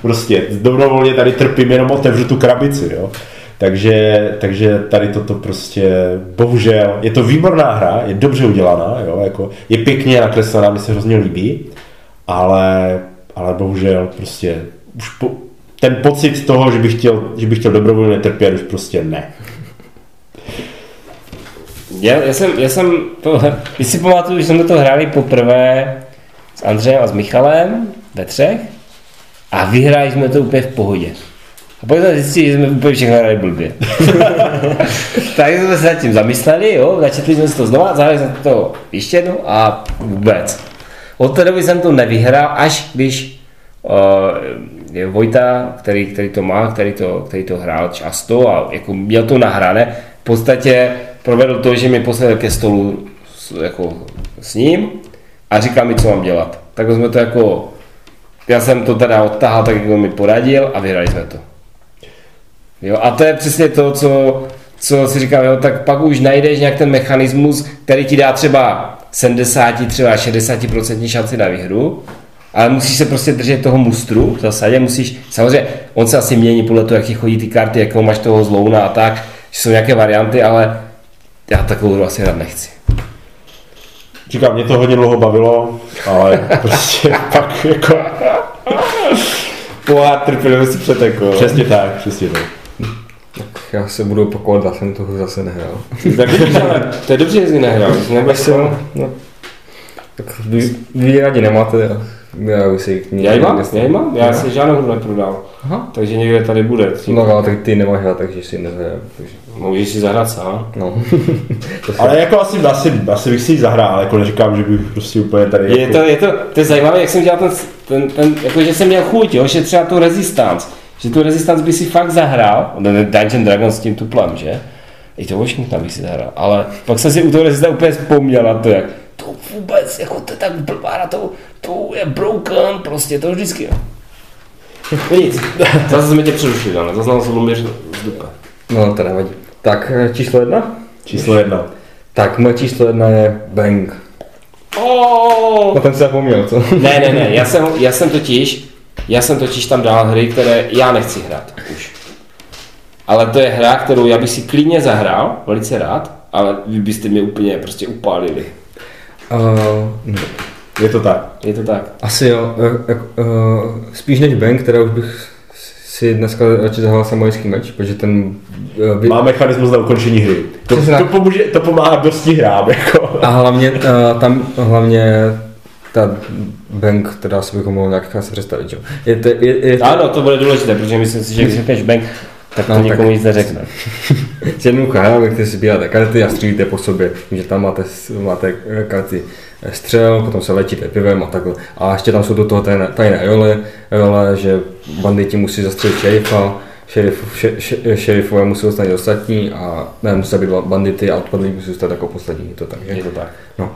prostě dobrovolně tady trpím, jenom otevřu tu krabici, jo. Takže, takže tady toto prostě, bohužel, je to výborná hra, je dobře udělaná, jo, jako, je pěkně nakreslená, mi se hrozně líbí, ale, ale bohužel prostě už po, ten pocit toho, že bych chtěl, že bych chtěl dobrovolně trpět, už prostě ne. Já, já, jsem, já jsem to, když si pamatuju, že jsme to hráli poprvé s Andřejem a s Michalem ve třech a vyhráli jsme to úplně v pohodě. A pak jsme zjistili, že jsme úplně všechno hráli blbě. tak jsme se nad tím zamysleli, jo, začetli jsme si to znova, zahrali jsme to ještě jednou a vůbec. Od té doby jsem to nevyhrál, až když uh, Vojta, který, který to má, který to, který to hrál často a jako měl to nahrané, v podstatě provedl to, že mi posadil ke stolu s, jako, s ním a říkal mi, co mám dělat. Tak jsme to jako, já jsem to teda odtahal tak, jak on mi poradil a vyhrali jsme to. Jo, a to je přesně to, co, co si říkám, jo, tak pak už najdeš nějak ten mechanismus, který ti dá třeba 70, třeba 60% šanci na výhru, ale musíš se prostě držet toho mustru v zásadě, musíš, samozřejmě, on se asi mění podle toho, jak ti chodí ty karty, jakou máš toho zlouna a tak, že jsou nějaké varianty, ale já takovou hru asi rád nechci. Říkám, mě to hodně dlouho bavilo, ale prostě pak jako... Pohár trpělivosti přetekl. Přesně tak, přesně tak. Já se budu opakovat, já jsem toho zase nehrál. Tak to je dobře, že jsi nehrál, nebudeš se... No. Tak vy, vy rádi nemáte, já bych si k ní... Já ji mám, já ji mám, já si žádnou hru neprodal. Aha. Takže někde tady bude. No, ale tak ty nemáš hrát, takže si nehrál. Takže... Můžeš si zahrát sám. No. Ale jako asi, asi, asi bych si ji zahrál, jako neříkám, že bych prostě úplně tady... Je jako... to, je to, to je zajímavé, jak jsem dělal ten, ten, ten jako že jsem měl chuť, jo, že třeba tu Resistance, že tu Resistance by si fakt zahrál, ten Dungeon Dragons s tím tuplem, že? I to Washington bych si zahrál, ale pak jsem si u toho Resistance úplně vzpomněl na to, jak to vůbec, jako to je tak blbá na to, to je broken, prostě to vždycky, jo. No nic, zase jsme tě přerušili, ale zaznal jsem Lumíř z dupe. No, to nevadí. Tak eh, číslo jedna? Číslo jedna. Tak moje číslo jedna je Bang. Oh! No ten se zapomněl, co? Ne, ne, ne, já jsem, já jsem totiž, já jsem totiž tam dal hry, které já nechci hrát už. Ale to je hra, kterou já bych si klidně zahrál, velice rád, ale vy byste mě úplně prostě upálili. Uh, Je to tak. Je to tak. asi jo. Uh, uh, spíš než Bang, která už bych si dneska radši zahrál samojský meč, protože ten... Uh, vy... Má mechanismus na ukončení hry. To, to, tak. pomůže, to pomáhá dosti hrám, jako. A hlavně uh, tam hlavně ta Bank, která si bychom mohli nějak asi představit, jo. Je, to, je, je, Ano, to bude důležité, protože myslím si, že když řekneš bank, tak to No, no, tak- nikomu nic neřekne. jednoduchá hra, ve které si sbíráte karty a střílíte po sobě. Že tam máte, máte eh, karty střel, potom se léčíte pivem a takhle. A ještě tam jsou do toho tajné, tajné role, role, že banditi musí zastřelit šerifa, šerif, še, še, šerifové musí dostat ostatní a ne, musí být bandity a odpadlí musí dostat jako poslední. Je to tak, že? Je to tak. No.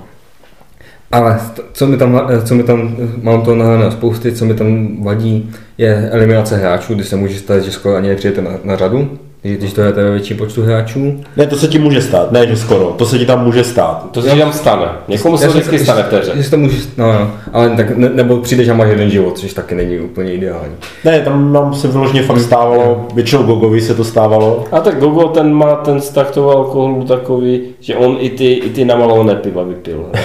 Ale co mi tam, co mi tam, mám to na spousty, co mi tam vadí, je eliminace hráčů, kdy se může stát, že skoro ani nepřijete na, na řadu, když když to hrajete ve větším počtu hráčů. Ne, to se ti může stát, ne, že skoro, to se ti tam může stát. To se tam stane. Někomu se vždycky stane v té hře. Že to může, no, no, ale tak ne, nebo přijdeš a máš jeden život, což taky není úplně ideální. Ne, tam nám se vyloženě fakt stávalo, většinou Gogovi se to stávalo. A tak Gogo ten má ten vztah toho alkoholu takový, že on i ty, i ty namalované piva vypil.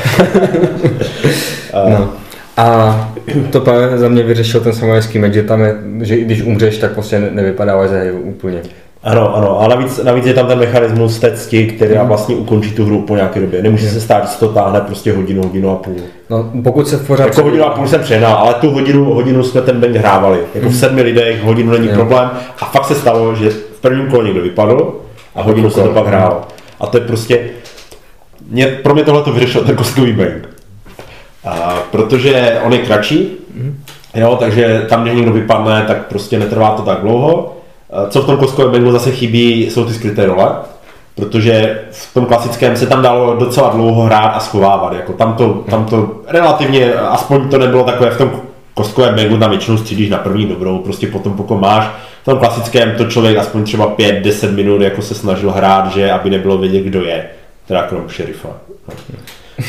No. A to právě za mě vyřešil ten samurajský meč, že tam je, že i když umřeš, tak prostě ne, nevypadáváš za hru úplně. Ano, ano, a navíc, navíc je tam ten mechanismus té cti, který vlastně ukončí tu hru po nějaké době. Nemůže se stát, že to táhne prostě hodinu, hodinu a půl. No, pokud se pořád... Jako hodinu a půl jsem přehnal, ale tu hodinu, hodinu jsme ten bank hrávali. Jako v sedmi lidech hodinu není Jo. problém. A fakt se stalo, že v prvním kole někdo vypadl a hodinu se to pak hrálo. A to je prostě, mě, pro mě tohle to vyřešil ten kostkový bank. A, protože on je kratší, jo, takže tam, když někdo vypadne, tak prostě netrvá to tak dlouho. Co v tom kostkovém banku zase chybí, jsou ty skryté role, protože v tom klasickém se tam dalo docela dlouho hrát a schovávat. Jako tam, to, tam to relativně, aspoň to nebylo takové v tom kostkovém banku, tam většinou střídíš na první dobrou, prostě potom pokud máš. V tom klasickém to člověk aspoň třeba 5-10 minut jako se snažil hrát, že aby nebylo vědět, kdo je, teda krom šerifa.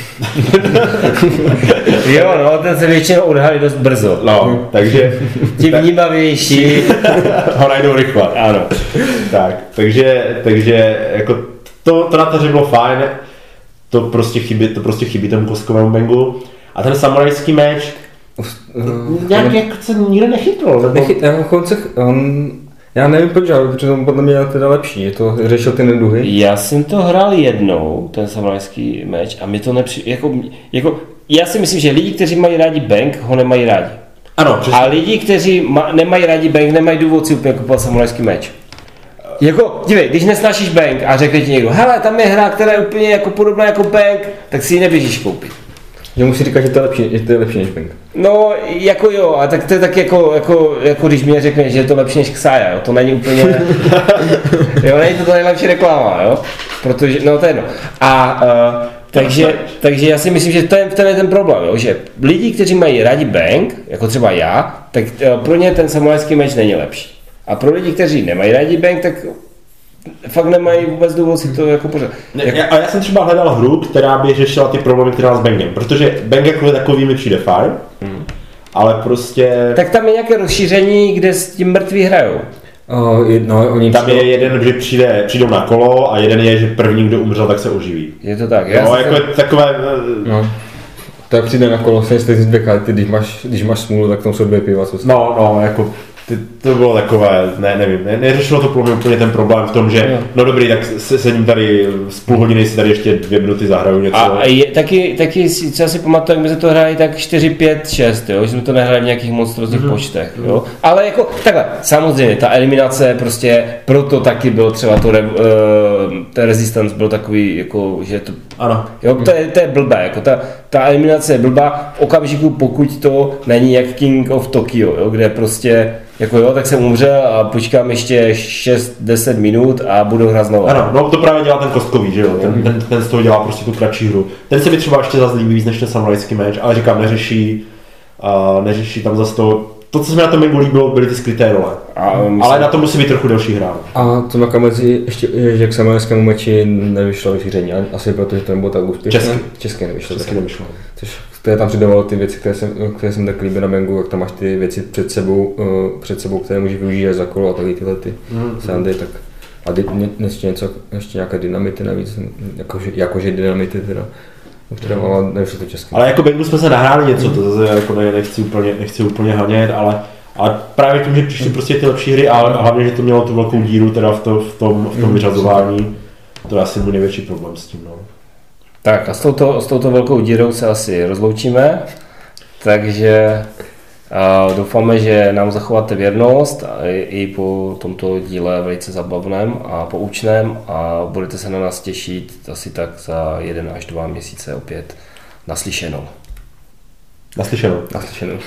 Jo, no, ten se většinou odhalí dost brzo. No, takže Ti vnímavější. ho najdou rychle. Ano. Tak, takže, takže jako to, to na to bylo fajn, to prostě chybí, to prostě chybí tomu koskovému bengu. A ten samurajský meč, nějak jak se nikde nechytl, nebo... Nechy, já, konce, on, já nevím proč, ale protože on podle mě je teda lepší, je to, řešil ty neduhy. Já jsem to hrál jednou, ten samurajský meč, a mi to nepři... Jako, jako, já si myslím, že lidi, kteří mají rádi bank, ho nemají rádi. Ano, přesně. A lidi, kteří ma, nemají rádi bank, nemají důvod si úplně kupovat samurajský meč. Jako, dívej, když nesnášíš bank a řekne ti někdo, hele, tam je hra, která je úplně jako podobná jako bank, tak si ji neběžíš koupit. Že musí říkat, že to je lepší, že to je lepší než Bank. No, jako jo, a tak to je tak jako, jako, jako když mi řekne, že je to lepší než Xaya, jo, to není úplně, jo, není to to nejlepší reklama, jo, protože, no to je jedno. A, uh, takže, takže já si myslím, že to je, to je ten problém, jo, že lidi, kteří mají rádi bank, jako třeba já, tak uh, pro ně ten samurajský meč není lepší. A pro lidi, kteří nemají rádi bank, tak fakt nemají vůbec důvod si to jako pořád. Ne, já, a já jsem třeba hledal hru, která by řešila ty problémy, které má s Bangem, protože Bang jako takový mi přijde fajn, ale prostě Tak tam je nějaké rozšíření, kde s tím mrtví hrajou. Uh, no, oni tam je jeden, že přijde, přijdou na kolo a jeden je, že první, kdo umřel, tak se oživí. Je to tak. Jo, jsem jako to- je takové, eh, No. To je přijde na kolo, se jste dvě karty, když máš, když máš smůlu, tak tam jsou dvě piva, co no, no, jako ty, to bylo takové, ne, nevím, ne, neřešilo to pro mě úplně ten problém v tom, že Jo. no dobrý, tak se, sedím tady z půl hodiny, si tady ještě dvě minuty zahraju něco. A je, taky, taky si, co já si pamatuju, jak my jsme to hráli tak 4, 5, 6, jo, že jsme to nehráli v nějakých monstrozních mm-hmm. počtech, jo. Ale jako takhle, samozřejmě, ta eliminace prostě, proto taky byl třeba to, re, uh, ten resistance byl takový, jako, že to, Ano. jo, to je, to je blbé, jako ta, ta eliminace je blbá v okamžiku, pokud to není jak King of Tokyo, jo, kde prostě, jako jo, tak jsem umřel a počkám ještě 6-10 minut a budu hrát znovu. Ano, no to právě dělá ten kostkový, že jo, ten, ten, ten z toho dělá prostě tu kratší hru. Ten se mi třeba ještě zase líbí víc než ten samurajský meč, ale říkám, neřeší, uh, neřeší tam zase to, to, co se mi na tom Mengu líbilo, byly ty skryté role. A myslím, Ale na to musí být trochu delší hra. A to na kamezi ještě, je, že k samojskému meči nevyšlo vyšíření, asi protože to nebylo tak úspěšné. Česky. České nevyšlo. Česky tak. nevyšlo. Což které tam přidávalo ty věci, které jsem, které jsem tak líbil na Bengu, jak tam máš ty věci před sebou, uh, před sebou které můžeš využít za kolo a taky tyhle ty Mm. sandy, tak a dy, ještě něco, ještě nějaké dynamity navíc, jakože, jakože dynamity teda, které ale nevyšlo to česky. Ale jako Bengu jsme se nahráli něco, to zase jako ne, nechci úplně, nechci úplně hanět, ale, ale právě tím, že přišly prostě ty lepší hry a hlavně, že to mělo tu velkou díru teda v, to, v tom, v tom Mm. vyřazování, to je asi můj největší problém s tím. No. Tak a s touto, s touto velkou dírou se asi rozloučíme, takže a doufáme, že nám zachováte věrnost i, i po tomto díle velice zabavném a poučném a budete se na nás těšit asi tak za jeden až dva měsíce opět naslyšenou. Naslyšenou. Naslyšenou.